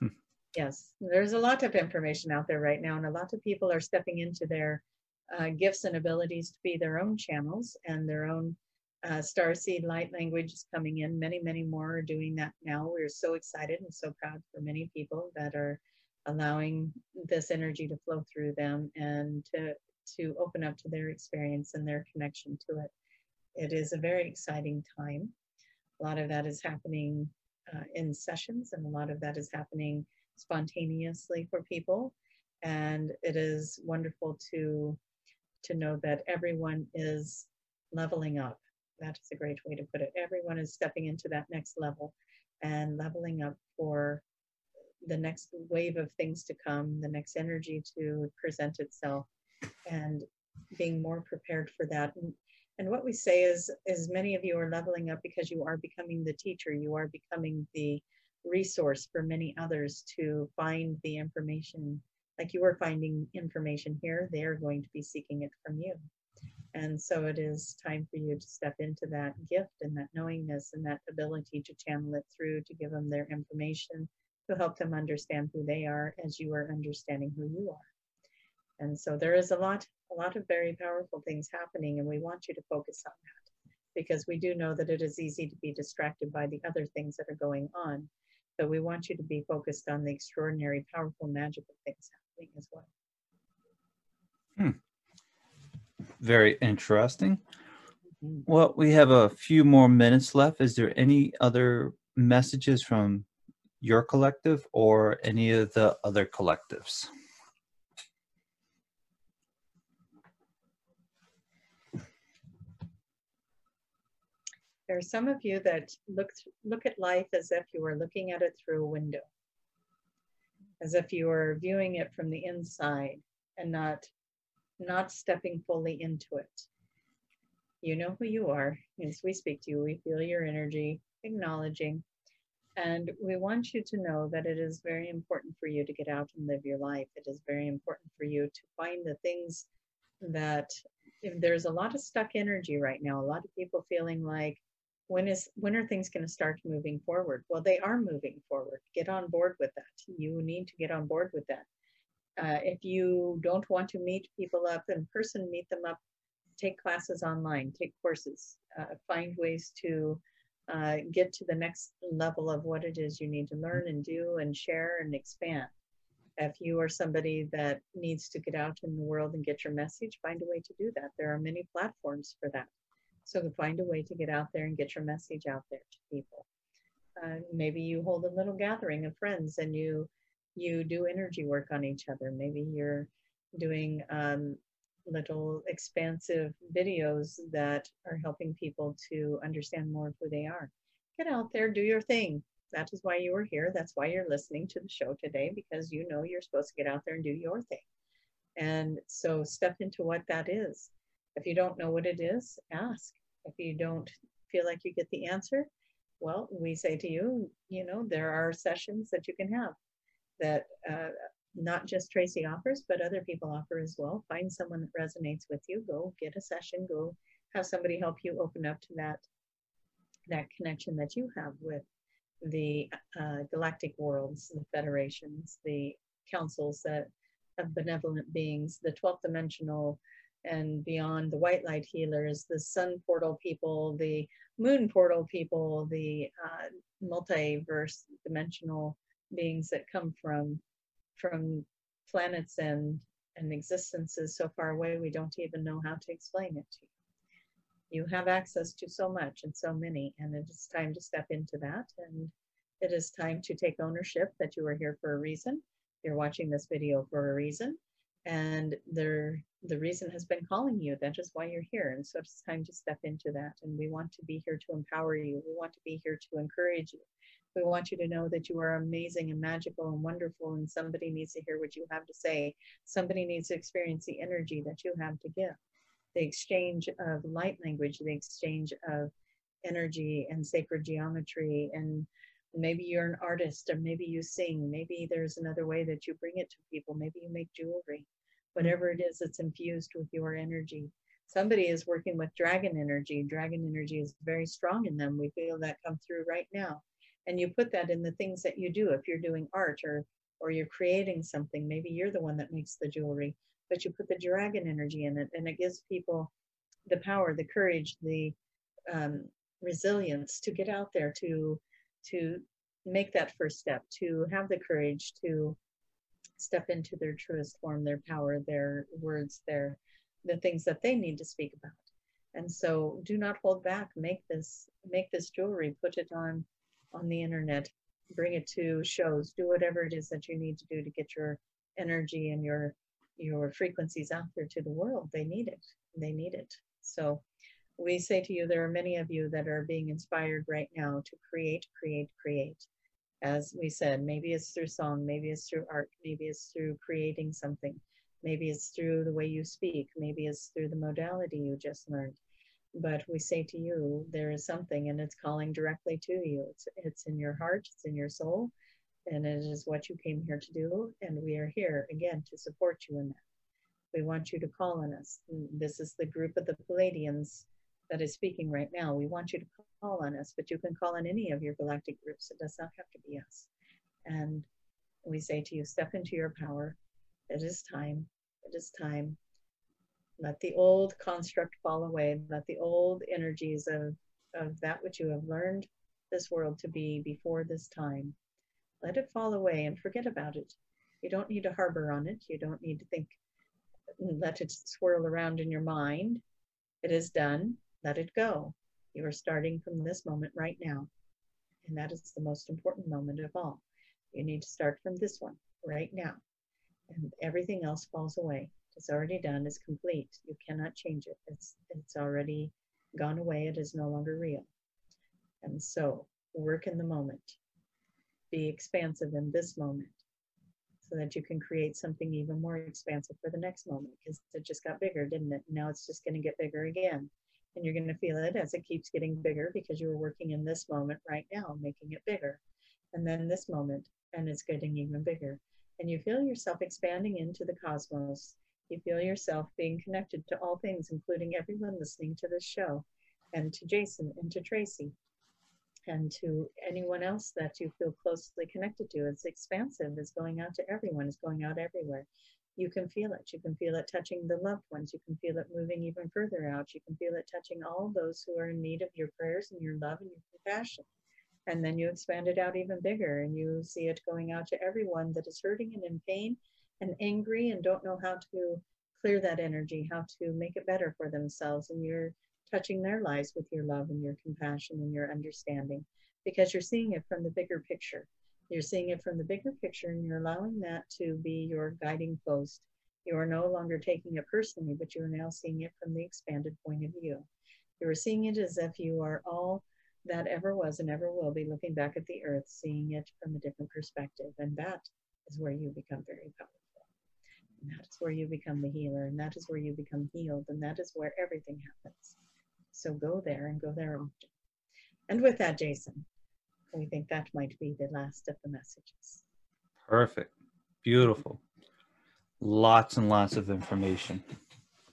Yes. There's a lot of information out there right now and a lot of people are stepping into their uh, gifts and abilities to be their own channels and their own uh, Starseed Light language is coming in. Many, many more are doing that now. We're so excited and so proud for many people that are allowing this energy to flow through them and to to open up to their experience and their connection to it. It is a very exciting time. A lot of that is happening uh, in sessions, and a lot of that is happening spontaneously for people. And it is wonderful to to know that everyone is leveling up. That is a great way to put it. Everyone is stepping into that next level and leveling up for the next wave of things to come, the next energy to present itself, and being more prepared for that. And, and what we say is, is many of you are leveling up because you are becoming the teacher. You are becoming the resource for many others to find the information like you are finding information here, they are going to be seeking it from you. And so it is time for you to step into that gift and that knowingness and that ability to channel it through to give them their information to help them understand who they are as you are understanding who you are. And so there is a lot, a lot of very powerful things happening, and we want you to focus on that because we do know that it is easy to be distracted by the other things that are going on. But we want you to be focused on the extraordinary, powerful, magical things happening as well. Hmm. Very interesting. Mm-hmm. Well, we have a few more minutes left. Is there any other messages from your collective or any of the other collectives? There are some of you that look look at life as if you were looking at it through a window, as if you were viewing it from the inside and not not stepping fully into it. You know who you are. As we speak to you, we feel your energy, acknowledging. And we want you to know that it is very important for you to get out and live your life. It is very important for you to find the things that if there's a lot of stuck energy right now, a lot of people feeling like when is when are things going to start moving forward well they are moving forward get on board with that you need to get on board with that uh, if you don't want to meet people up in person meet them up take classes online take courses uh, find ways to uh, get to the next level of what it is you need to learn and do and share and expand. If you are somebody that needs to get out in the world and get your message find a way to do that. There are many platforms for that. So find a way to get out there and get your message out there to people. Uh, maybe you hold a little gathering of friends and you you do energy work on each other. Maybe you're doing um, little expansive videos that are helping people to understand more of who they are. get out there, do your thing. That is why you are here. That's why you're listening to the show today because you know you're supposed to get out there and do your thing. And so step into what that is. If you don't know what it is, ask. If you don't feel like you get the answer, well, we say to you, you know, there are sessions that you can have that uh, not just Tracy offers, but other people offer as well. Find someone that resonates with you. Go get a session. Go have somebody help you open up to that that connection that you have with the uh, galactic worlds, the federations, the councils that of benevolent beings, the 12th dimensional and beyond, the white light healers, the sun portal people, the moon portal people, the uh, multiverse dimensional beings that come from from planets and and existences so far away we don't even know how to explain it to you. You have access to so much and so many, and it is time to step into that. And it is time to take ownership that you are here for a reason. You're watching this video for a reason, and there the reason has been calling you. That is why you're here. And so it's time to step into that. And we want to be here to empower you. We want to be here to encourage you. We want you to know that you are amazing and magical and wonderful, and somebody needs to hear what you have to say. Somebody needs to experience the energy that you have to give. The exchange of light language, the exchange of energy and sacred geometry and maybe you're an artist or maybe you sing maybe there's another way that you bring it to people maybe you make jewelry whatever it is that's infused with your energy somebody is working with dragon energy dragon energy is very strong in them we feel that come through right now and you put that in the things that you do if you're doing art or or you're creating something maybe you're the one that makes the jewelry but you put the dragon energy in it and it gives people the power the courage the um, resilience to get out there to to make that first step to have the courage to step into their truest form their power their words their the things that they need to speak about. And so do not hold back. Make this make this jewelry put it on on the internet, bring it to shows, do whatever it is that you need to do to get your energy and your your frequencies out there to the world. They need it. They need it. So we say to you, there are many of you that are being inspired right now to create, create, create. As we said, maybe it's through song, maybe it's through art, maybe it's through creating something, maybe it's through the way you speak, maybe it's through the modality you just learned but we say to you there is something and it's calling directly to you. It's it's in your heart it's in your soul and it is what you came here to do and we are here again to support you in that. We want you to call on us. Mm, this is the group of the Pleiadians that is speaking right now. We want you to call on us but you can call on any of your galactic groups. It does not have to be us. And we say to you step into your power. It is time. It is time let the old construct fall away. Let the old energies of, of that which you have learned this world to be before this time. Let it fall away and forget about it. You don't need to harbor on it. You don't need to think, let it swirl around in your mind. It is done. Let it go. You are starting from this moment right now. And that is the most important moment of all. You need to start from this one right now. And everything else falls away. It's already done, it's complete. You cannot change it. It's it's already gone away, it is no longer real. And so work in the moment. Be expansive in this moment so that you can create something even more expansive for the next moment because it just got bigger, didn't it? Now it's just going to get bigger again. And you're going to feel it as it keeps getting bigger because you are working in this moment right now, making it bigger. And then this moment, and it's getting even bigger. And you feel yourself expanding into the cosmos you feel yourself being connected to all things, including everyone listening to this show, and to Jason and to Tracy, and to anyone else that you feel closely connected to. It's expansive, it's going out to everyone, it's going out everywhere. You can feel it. You can feel it touching the loved ones. You can feel it moving even further out. You can feel it touching all those who are in need of your prayers and your love and your compassion. And then you expand it out even bigger and you see it going out to everyone that is hurting and in pain and angry and don't know how to clear that energy, how to make it better for themselves. And you're touching their lives with your love and your compassion and your understanding because you're seeing it from the bigger picture. You're seeing it from the bigger picture and you're allowing that to be your guiding post. You are no longer taking it personally, but you are now seeing it from the expanded point of view. You are seeing it as if you are all that ever was and ever will be looking back at the earth, seeing it from a different perspective. And that is where you become very powerful. And that is where you become the healer. And that is where you become healed. And that is where everything happens. So go there and go there often. And with that, Jason, we think that might be the last of the messages. Perfect. Beautiful. Lots and lots of information.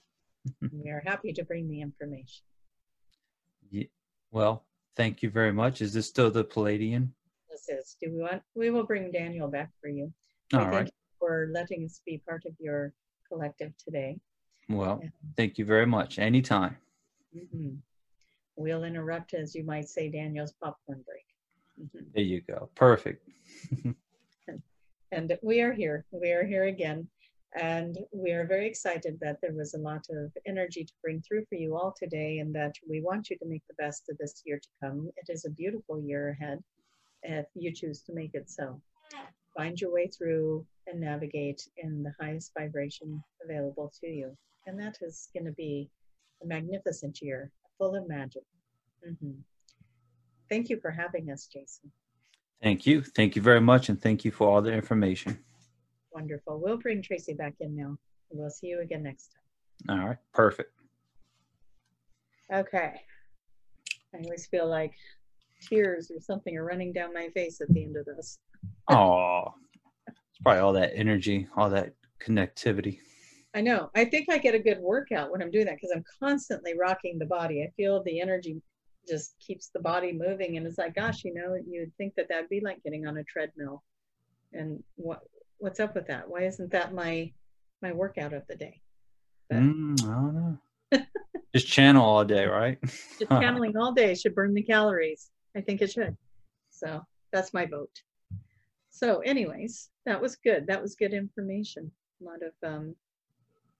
we are happy to bring the information. Yeah. Well, thank you very much. Is this still the Pleiadian? This is. Do we want? We will bring Daniel back for you. All right. For letting us be part of your collective today. Well, thank you very much. Anytime. Mhm. We'll interrupt, as you might say, Daniel's popcorn break. Mhm. There you go. Perfect. And we are here. We are here again. And we are very excited that there was a lot of energy to bring through for you all today, and that we want you to make the best of this year to come. It is a beautiful year ahead if you choose to make it so. Find your way through and navigate in the highest vibration available to you. And that is going to be a magnificent year, full of magic. Mhm. Thank you for having us, Jason. Thank you. Thank you very much. And thank you for all the information. Wonderful. We'll bring Tracy back in now. We'll see you again next time. All right. Perfect. Okay. I always feel like tears or something are running down my face at the end of this. Oh, it's probably all that energy, all that connectivity. I know. I think I get a good workout when I'm doing that because I'm constantly rocking the body. I feel the energy just keeps the body moving, and it's like, gosh, you know, you'd think that that'd be like getting on a treadmill. And what what's up with that? Why isn't that my my workout of the day? But- Mm, I don't know. Just channel all day, right? Just channeling all day should burn the calories. I think it should. So that's my vote. So, anyways, that was good. That was good information. A lot of um,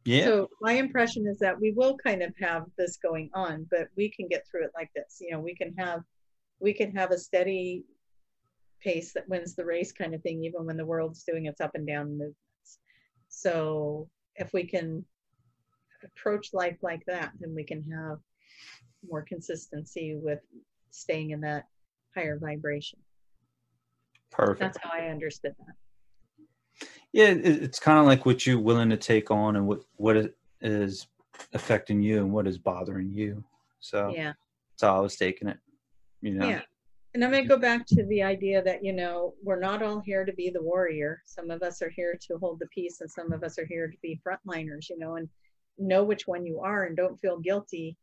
Yeah. So my impression is that we will kind of have this going on, but we can get through it like this. You know, we can have we can have a steady pace that wins the race kind of thing, even when the world's doing its up and down movements. So if we can approach life like that, then we can have more consistency with staying in that higher vibration. Perfect. That's how I understood that. Yeah, it's kind of like what you're willing to take on and what what is- affecting you and what is bothering you. So Yeah. that's how I was taking it. You know. Yeah. And I'm going to go back to the idea that, you know, we're not all here to be the warrior. Some of us are here to hold the peace, and some of us are here to be frontliners, you know, and know which one you are and don't feel guilty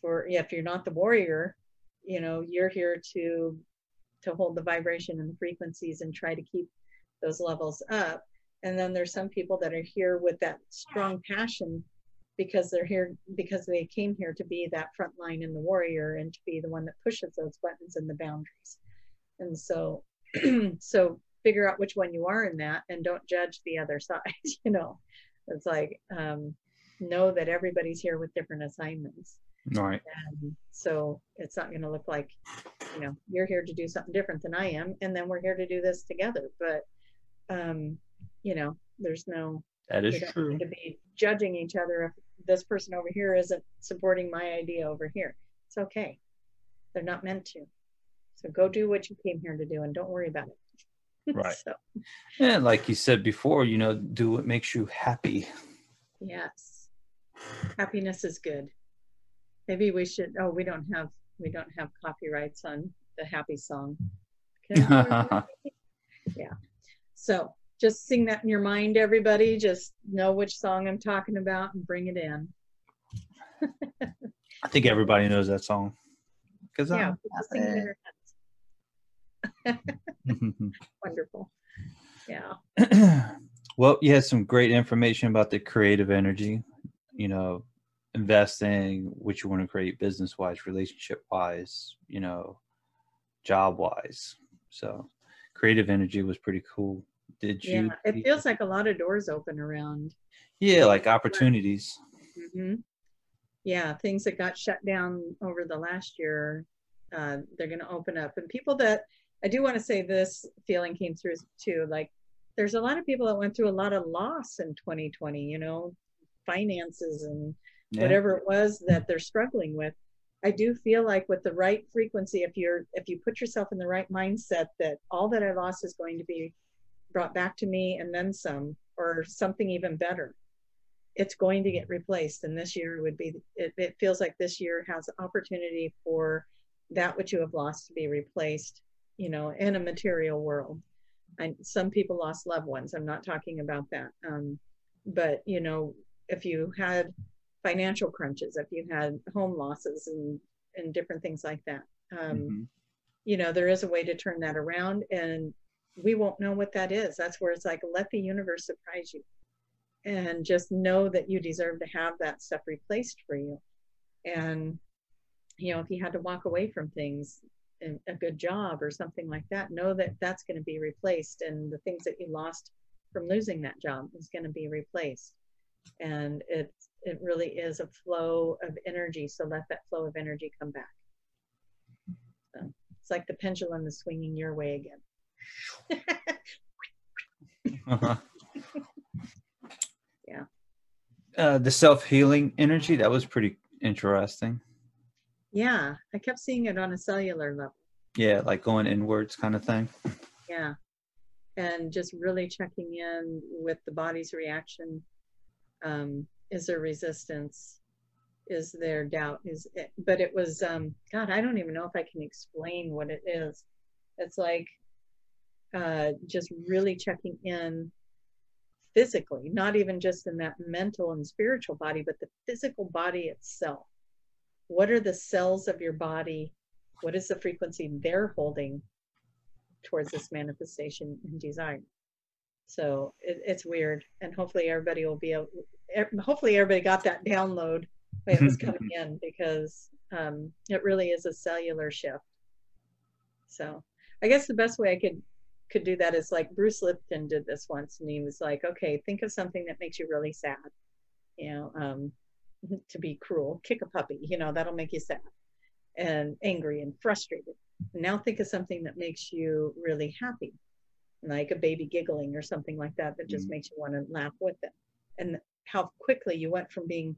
for if you're not the warrior, you know, you're here to to hold the vibration and the frequencies and try to keep those levels up. And then there's some people that are here with that strong passion because they're here because they came here to be that front line in the warrior and to be the one that pushes those buttons and the boundaries. And so so figure out which one you are in that and don't judge the other side you know. It's like um, know that everybody's here with different assignments All right. and so it's not going to look like you know you're here to do something different than i am and then we're here to do this together but um you know there's no That we is don't true. to be judging each other if this person over here isn't supporting my idea over here. It's okay. They're not meant to. So go do what you came here to do and don't worry about it. Right. so, And like you said before, you know, do what makes you happy. yes. Happiness is good. Maybe we should oh we don't have we don't have copyrights on the happy song. Yeah. So just sing that in your mind, everybody. Just know which song I'm talking about and bring it in. I think everybody knows that song. Cause Yeah, I'm just sing it in your heads. Wonderful. Yeah. well, you had some great information about the creative energy, you know, investing, what you want to create business wise, relationship wise, you know, job wise. So creative energy was pretty cool. Did you? Yeah. It feels like a lot of doors open around. yeah, like opportunities. hmm Yeah. Things that got shut down over the last year, uh, they're going to open up. And people that, I do want to say this feeling came through too. Like, there's a lot of people that went through a lot of loss in 2020, you know, finances and Yeah. whatever it was that they're struggling with. I do feel like with the right frequency, if you're if you put yourself in the right mindset that all that I lost is going to be brought back to me and then some, or something even better, it's going to get replaced. And this year would be it, it feels like this year has opportunity for that which you have lost to be replaced, you know, in a material world. And some people lost loved ones. I'm not talking about that. Um, but you know, if you had financial crunches, if you had home losses and and different things like that. Um, mm-hmm. You know, there is a way to turn that around, and we won't know what that is. That's where it's like let the universe surprise you, and just know that you deserve to have that stuff replaced for you. And you know, if you had to walk away from things, a good job or something like that, know that that's going to be replaced, and the things that you lost from losing that job is going to be replaced. And it's it really is a flow of energy. So let that flow of energy come back. So it's like the pendulum is swinging your way again. uh-huh. Yeah. Uh, the self healing energy, that was pretty interesting. Yeah. I kept seeing it on a cellular level. Yeah, like going inwards kind of thing. Yeah. And just really checking in with the body's reaction um, is there resistance? Is there doubt? Is it, but it was um god i don't even know if i can explain what it is. It's like uh just really checking in physically not even just in that mental and spiritual body but the physical body itself. What are the cells of your body? What is the frequency they're holding towards this manifestation and desire so it, it's weird, and hopefully everybody will be able. Hopefully everybody got that download when it was coming in because um, it really is a cellular shift. So I guess the best way I could could do that is like Bruce Lipton did this once, and he was like, "Okay, think of something that makes you really sad. You know, um, to be cruel, kick a puppy. You know, that'll make you sad and angry and frustrated. Now think of something that makes you really happy like a baby giggling or something like that that just mm-hmm. makes you want to laugh with them. And how quickly you went from being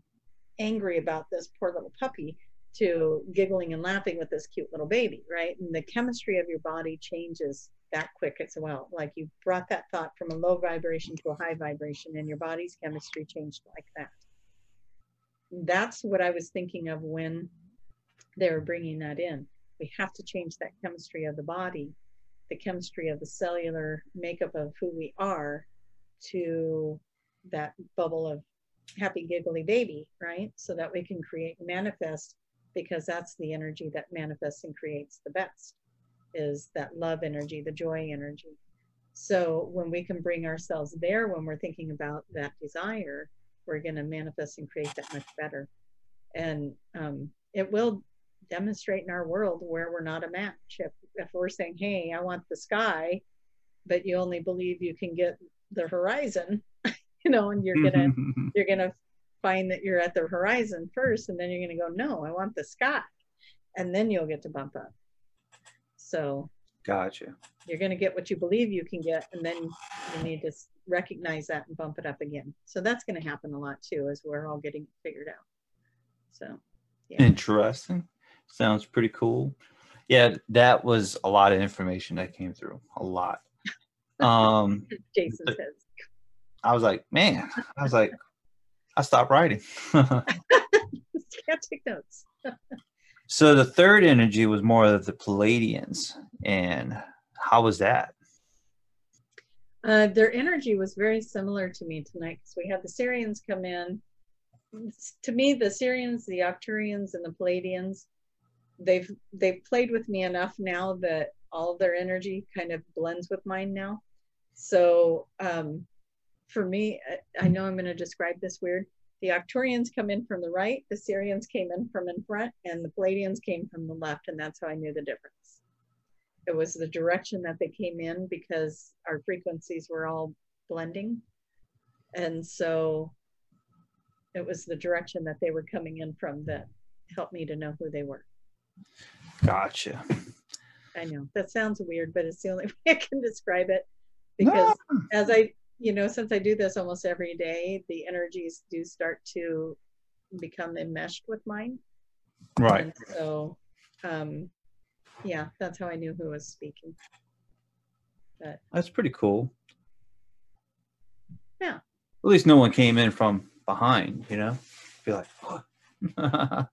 angry about this poor little puppy to giggling and laughing with this cute little baby right? And the chemistry of your body changes that quick as well. Like you brought that thought from a low vibration to a high vibration and your body's chemistry changed like that. That's what i was thinking of when they were bringing that in. We have to change that chemistry of the body the chemistry of the cellular makeup of who we are to that bubble of happy giggly baby right? So that we can create manifest because that's the energy that manifests and creates the best is that love energy the joy energy. So when we can bring ourselves there when we're thinking about that desire we're going to manifest and create that much better. And um, it will demonstrate in our world where we're not a match. If, if we're saying, hey, I want the sky, but you only believe you can get the horizon, you know, and you're gonna mm-hmm. you're gonna find that you're at the horizon first, and then you're gonna go, no, I want the sky, and then you'll get to bump up. So gotcha. You're gonna get what you believe you can get, and then you need to recognize that and bump it up again. So that's gonna happen a lot too, as we're all getting figured out. So yeah. Interesting. Sounds pretty cool. Yeah, that was a lot of information that came through. A lot. Um Jason says. I was like, man, I was like, I stopped writing. Can't take notes. so the third energy was more of the Pleiadians, And how was that? Uh, their energy was very similar to me tonight because we had the Sirians come in. To me, the Sirians, the Arcturians, and the Pleiadians they've they've played with me enough now that all their energy kind of blends with mine now. So um, for me, I, I know I'm going to describe this weird. The Arcturians come in from the right, the Sirians came in from in front, and the Pleiadians came from the left, and that's how I knew the difference. It was the direction that they came in because our frequencies were all blending. And so it was the direction that they were coming in from that helped me to know who they were. Gotcha. I know that sounds weird, but it's the only way I can describe it. Because no. as I, you know, since I do this almost every day, the energies do start to become enmeshed with mine. Right. And so, um, yeah, that's how I knew who was speaking. But That's pretty cool. Yeah. At least no one came in from behind, you know? Be like, what?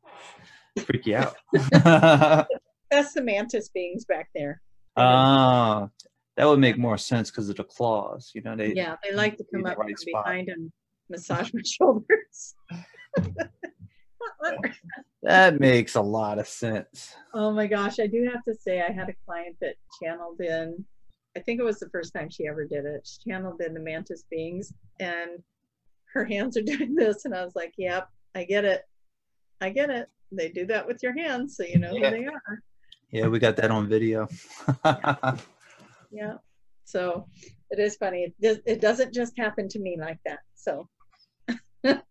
Freak you out. that's the mantis beings back there. Ah, that would make more sense because of the claws. You know, they Yeah, they like to come up right from spot. behind and massage my shoulders. That makes a lot of sense. Oh my gosh, I do have to say I had a client that channeled in I think it was the first time she ever did it. She channeled in the mantis beings and her hands are doing this and I was like, Yep, I get it. I get it. They do that with your hands, so you know Yeah. who they are. Yeah, we got that on video. Yeah. So it is funny. It, does, it doesn't just happen to me like that. So that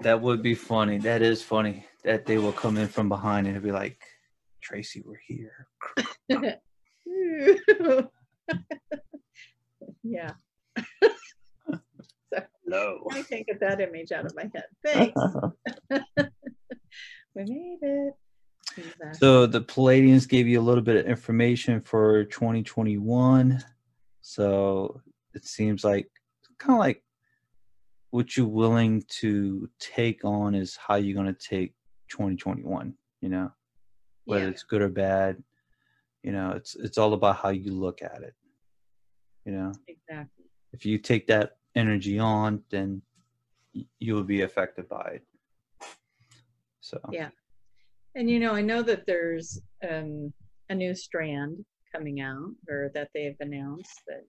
that would be funny. That is funny that they will come in from behind and be like, Tracy, we're here. yeah. No. I can't get that image out of my head. Thanks. we made it. Exactly. So the Pleiadians gave you a little bit of information for 2021. So it seems like kind of like what you're willing to take on is how you're going to take 2021, you know, whether Yeah. it's good or bad, you know, it's it's all about how you look at it. You know, exactly. if you take that energy on, then you will be affected by it. So Yeah. And you know, I know that there's um, a new strand coming out, or that they've announced that.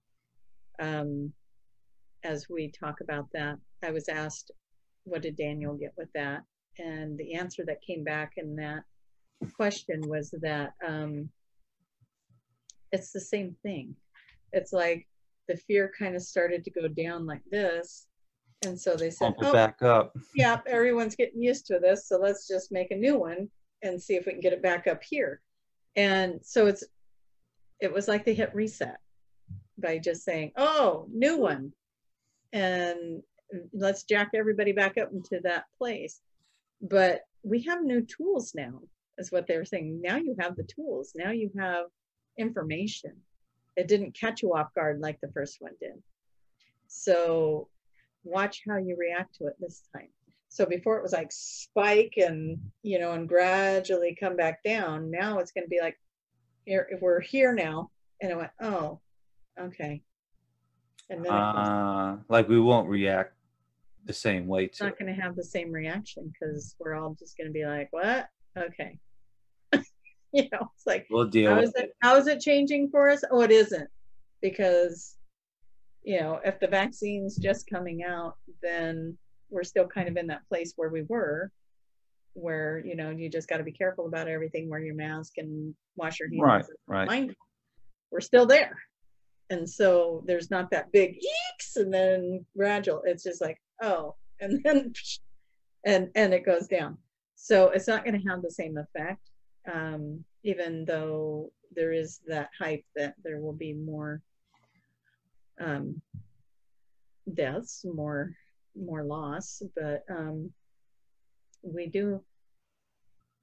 Um, as we talk about that, I was asked, "What did Daniel get with that?" And the answer that came back in that question was that um, it's the same thing. It's like the fear kind of started to go down like this, and so they said, "Oh, back up. yeah, everyone's getting used to this, so let's just make a new one and see if we can get it back up here. And so it's it was like they hit reset by just saying, "Oh, new one." And let's jack everybody back up into that place. But we have new tools now, is what they were saying. Now you have the tools. Now you have information. It didn't catch you off guard like the first one did. So watch how you react to it this time. So before it was like spike and you know and gradually come back down. Now it's going to be like here if we're here now, and it went oh, okay, and then Uh, like we won't react the same way it's to not going to have the same reaction because we're all just going to be like what okay, you know it's like We'll deal how is it how is it changing for us? Oh, it isn't because you know if the vaccine's just coming out, then we're still kind of in that place where we were, where you know you just got to be careful about everything, wear your mask and wash your hands. Right, right. mindful. We're still there, and so there's not that big eeks and then gradual. It's just like oh, and then and and it goes down. So it's not going to have the same effect um, even though there is that hype that there will be more um, deaths, more more loss, but um, we do.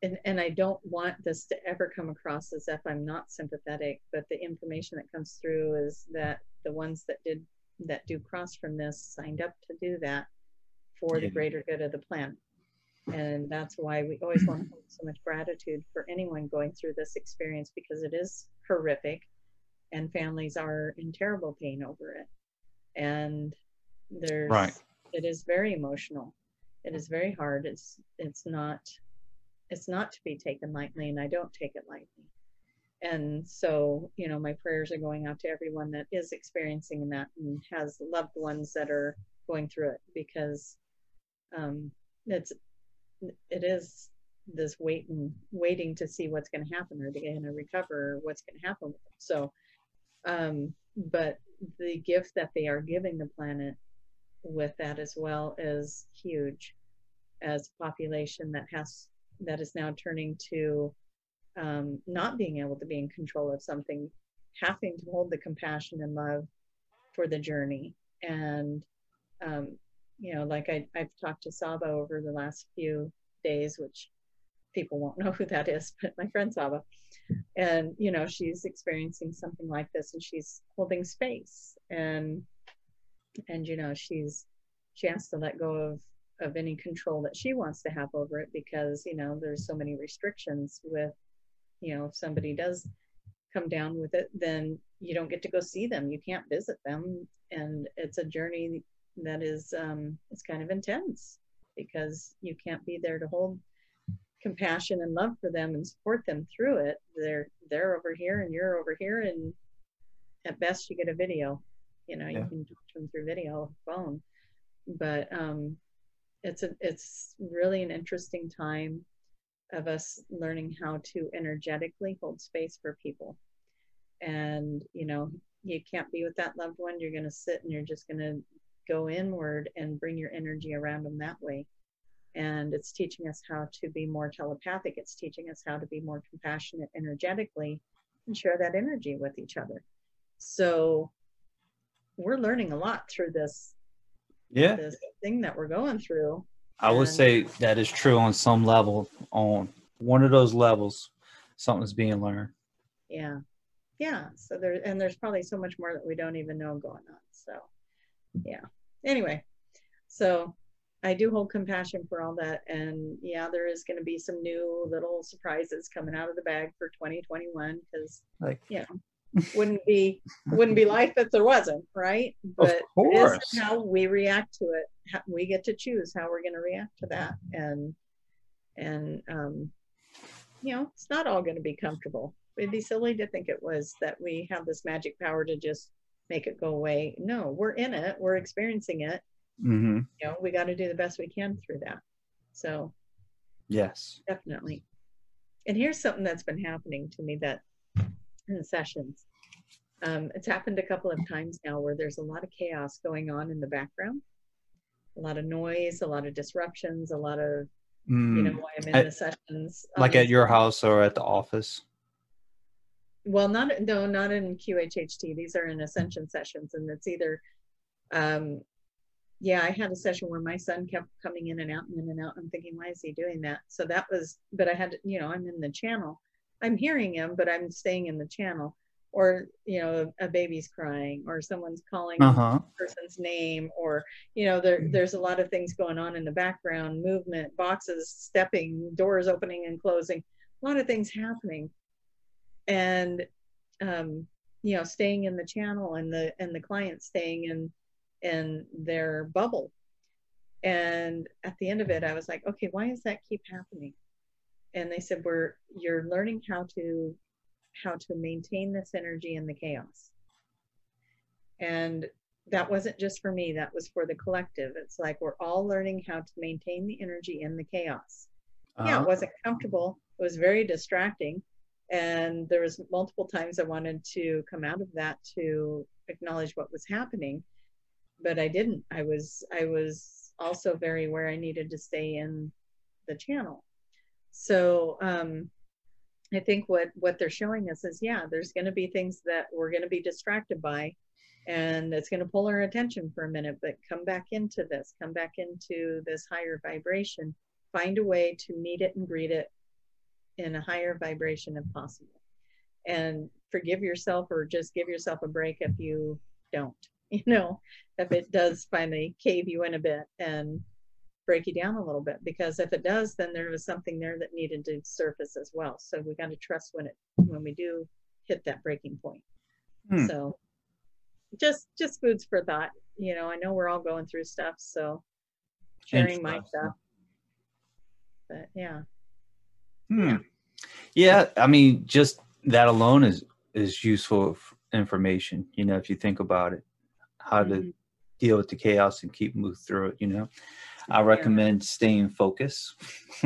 And, and I don't want this to ever come across as if I'm not sympathetic, but the information that comes through is that the ones that did that do cross from this signed up to do that for the greater good of the planet. And that's why we always want to hold so much gratitude for anyone going through this experience because it is horrific and families are in terrible pain over it. And there's Right. it is very emotional. It is very hard. It's it's not it's not to be taken lightly and I don't take it lightly. And so, you know, my prayers are going out to everyone that is experiencing that and has loved ones that are going through it because um, it's it is this waiting waiting to see what's going to happen are they going to recover or what's going to happen. So um but the gift that they are giving the planet with that as well is huge as a population that has that is now turning to um, not being able to be in control of something having to hold the compassion and love for the journey. And um, you know like I, i've talked to saba over the last few days, which people won't know who that is, but my friend Saba. And, you know, she's experiencing something like this and she's holding space and, and, you know, she's, she has to let go of, of any control that she wants to have over it because, you know, there's so many restrictions with, you know, if somebody does come down with it, then you don't get to go see them. You can't visit them. And it's a journey that is, um, it's kind of intense because you can't be there to hold compassion and love for them and support them through it. They're they're over here and you're over here, and at best you get a video. You know, yeah. you can talk to them through video phone, but um, it's a it's really an interesting time of us learning how to energetically hold space for people. And you know, you can't be with that loved one. You're going to sit and you're just going to go inward and bring your energy around them that way. And it's teaching us how to be more telepathic. It's teaching us how to be more compassionate energetically and share that energy with each other. So we're learning a lot through this yeah. this thing that we're going through. I would say that is true on some level on one of those levels something's being learned. Yeah. Yeah. So there and there's probably so much more that we don't even know going on. So yeah anyway so I do hold compassion for all that. And yeah, there is going to be some new little surprises coming out of the bag for 2021 because, like, you know, wouldn't be wouldn't be life if there wasn't, right? But it is how we react to it. We get to choose how we're going to react to that, and and um, you know, it's not all going to be comfortable. It'd be silly to think it was that we have this magic power to just make it go away. No, we're in it. We're experiencing it mm-hmm. you know we got to do the best we can through that so yes definitely and here's something that's been happening to me that in the sessions um, it's happened a couple of times now where there's a lot of chaos going on in the background a lot of noise a lot of disruptions a lot of mm. you know why i'm in at, the sessions like at your house or at the office well not no not in qhht these are in ascension sessions and it's either um, yeah, I had a session where my son kept coming in and out and in and out. I'm thinking, why is he doing that? So that was, but I had you know, I'm in the channel. I'm hearing him, but I'm staying in the channel. Or, you know, a, baby's crying, or someone's calling uh-huh. person's name, or, you know, there, there's a lot of things going on in the background movement, boxes stepping, doors opening and closing, a lot of things happening. And, um, you know, staying in the channel and the, and the client staying in, in their bubble. And at the end of it, I was like, okay, why does that keep happening? And they said, we're you're learning how to how to maintain this energy in the chaos. And that wasn't just for me, that was for the collective. It's like we're all learning how to maintain the energy in the chaos. Uh-huh. Yeah, it uh-huh. wasn't comfortable. It was very distracting. And there was multiple times I wanted to come out of that to acknowledge what was happening but I didn't. I was I was also very aware I needed to stay in the channel. So um, I think what what they're showing us is yeah, there's going to be things that we're going to be distracted by, and it's going to pull our attention for a minute. But come back into this. Come back into this higher vibration. Find a way to meet it and greet it in a higher vibration if possible, and forgive yourself or just give yourself a break if you don't. you know, if it does finally cave you in a bit and break you down a little bit. Because if it does, then there was something there that needed to surface as well. So we got to trust when it when we do hit that breaking point. Hmm. So just just foods for thought. You know, I know we're all going through stuff, so sharing my stuff. But yeah. Hmm. Yeah. I mean, just that alone is is useful information. You know, if you think about it how to mm-hmm. deal with the chaos and keep move through it you know i recommend yeah. staying focused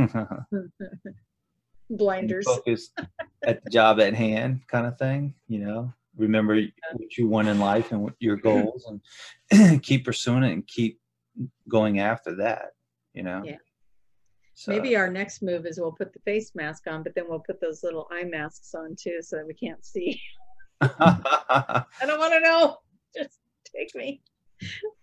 blinders focused at the job at hand kind of thing you know remember yeah. what you want in life and what your goals and keep pursuing it and keep going after that you know yeah so. Maybe our next move is we'll put the face mask on, but then we'll put those little eye masks on too, so that we can't see. I don't want to know. Just take me.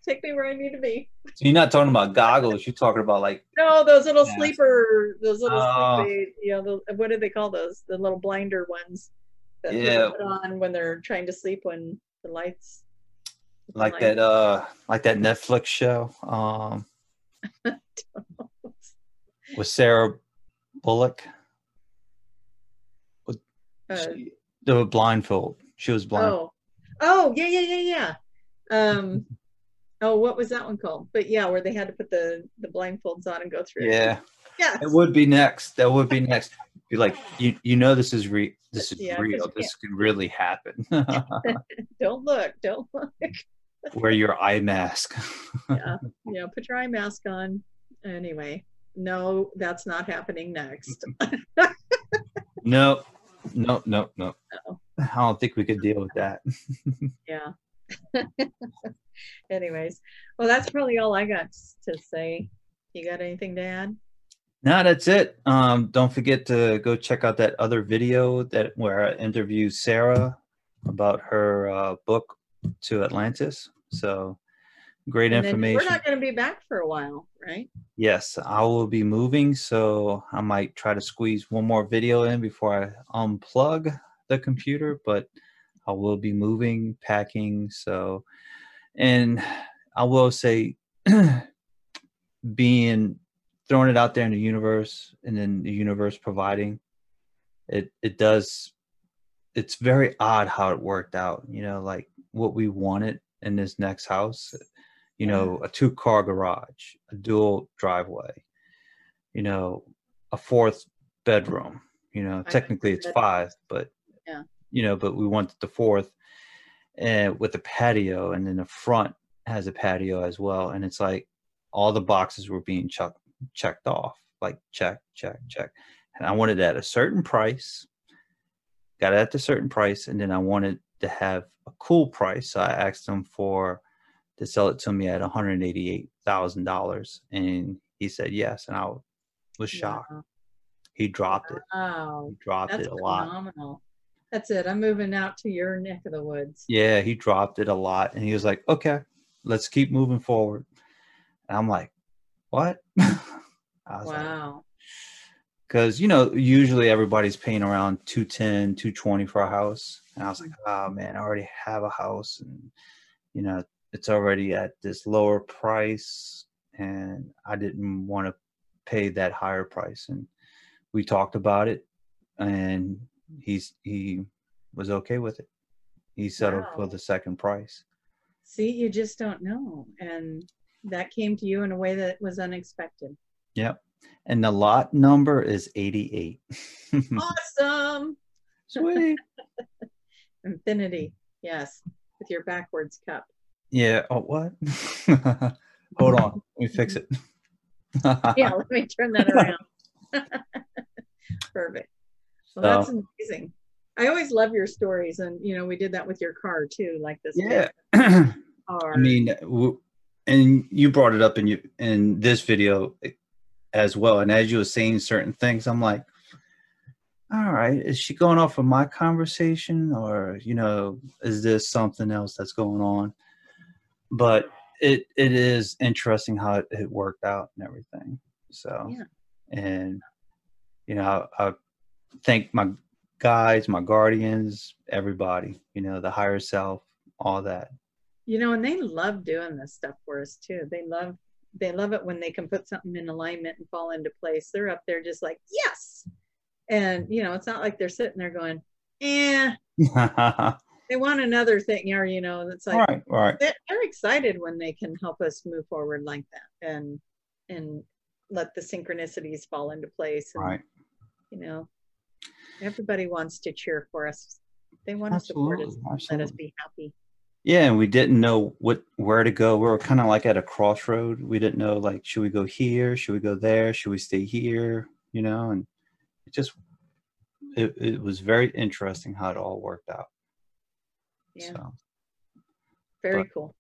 Take me where I need to be. So you're not talking about goggles. You're talking about like No, those little Yeah. sleeper, those little Oh. sleepy, you know, the, what do they call those? The little blinder ones that Yeah. put on when they're trying to sleep when the lights. the like lights- that uh like that Netflix show um with Sandra Bullock. Uh, She- the blindfold. She was blind. oh, oh, yeah, yeah, yeah, yeah. Um, oh, what was that one called? But yeah, where they had to put the the blindfolds on and go through. Yeah, Yeah. it would be next. That would be next. Be like you. You know this is re. This is Yeah, real. This could really happen. Don't look. Don't look. Wear your eye mask. Yeah. Yeah. put your eye mask on. Anyway, no, that's not happening next. no, no, no, no. No. I don't think we could deal with that. yeah. Anyways, well, that's probably all I got to say. You got anything to add? No, that's it. Um, don't forget to go check out that other video that where I interview Sarah about her uh, book to Atlantis. So great And information. we're not going to be back for a while, right? yes, I will be moving, so I might try to squeeze one more video in before I unplug the computer. But I will be moving, packing. So, and I will say, being throwing it out there in the universe and then the universe providing it it does it's very odd how it worked out you know like what we wanted in this next house you know a two car garage a dual driveway you know a fourth bedroom you know I technically it's five but Yeah. you know but we wanted the fourth and with a patio and then the front has a patio as well and it's like all the boxes were being chucked checked off like check check check and i wanted it at a certain price got it at a certain price and then i wanted to have a cool price so i asked them for to sell it to me at $188000 and he said yes and i was shocked Wow. he dropped it Wow. he dropped That's it a lot. That's it. I'm moving out to your neck of the woods. yeah he dropped it a lot and he was like okay let's keep moving forward and i'm like what I was like, Wow. because you know usually everybody's paying around 210 220 for a house and i was like oh man i already have a house and you know it's already at this lower price and i didn't want to pay that higher price and we talked about it and he's he was okay with it he settled for the second price See, you just don't know. And that came to you in a way that was unexpected. yep and the lot number is 88 awesome. sweet Infinity. Yes. With your backwards cup. Yeah. Oh, what? Hold on. Let me fix it. Yeah, let me turn that around. Perfect. Well, that's So- amazing. I always love your stories. And, you know, we did that with your car too, like this. Yeah. Car. I mean, w- and you brought it up in you in this video eh, as well. And as you were saying certain things, I'm like, all right, is she going off of my conversation, or you know, is this something else that's going on? But it it is interesting how it, it worked out and everything. So, Yeah. and you know, I, I thank my guides, my guardians, everybody. You know, the higher self, all that. you know, and they love doing this stuff for us too. They love they love it when they can put something in alignment and fall into place. They're up there just like, yes. And you know, it's not like they're sitting there going, eh, they want another thing, or you know, it's like right, right. they're, they're excited when they can help us move forward like that and and let the synchronicities fall into place and Right. you know everybody wants to cheer for us they want to support us Absolutely. let us be happy Yeah, and we didn't know what where to go. We were kind of like at a crossroad. We didn't know like should we go here? Should we go there? Should we stay here? You know, and it just it, it was very interesting how it all worked out. Yeah So very but- cool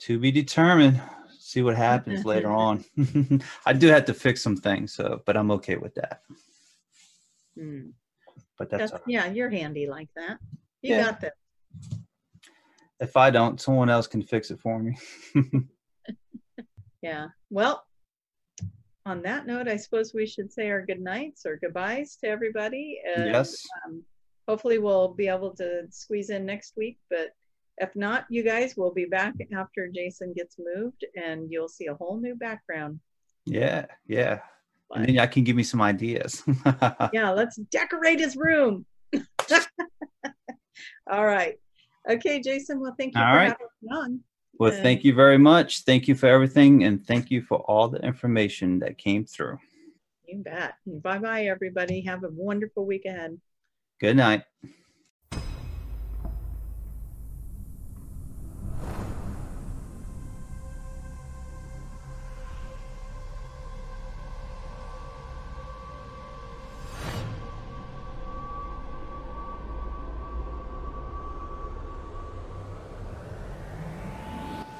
to be determined. See what happens later on. I do have to fix some things, so but I'm okay with that. Hmm. But that's That's, right. yeah you're handy like that you Yeah. got that if I don't, someone else can fix it for me. yeah. Well, on that note, I suppose we should say our good nights or goodbyes to everybody. And, yes. Um, hopefully, we'll be able to squeeze in next week. But if not, you guys will be back after Jason gets moved, and you'll see a whole new background. Yeah, yeah. But, and then I can give me some ideas. yeah, let's decorate his room. All right. Okay, Jason. Well, thank you all for right. having me on. Well, and thank you very much. Thank you for everything, and thank you for all the information that came through. You bet. Bye bye, everybody. Have a wonderful week ahead. Good night.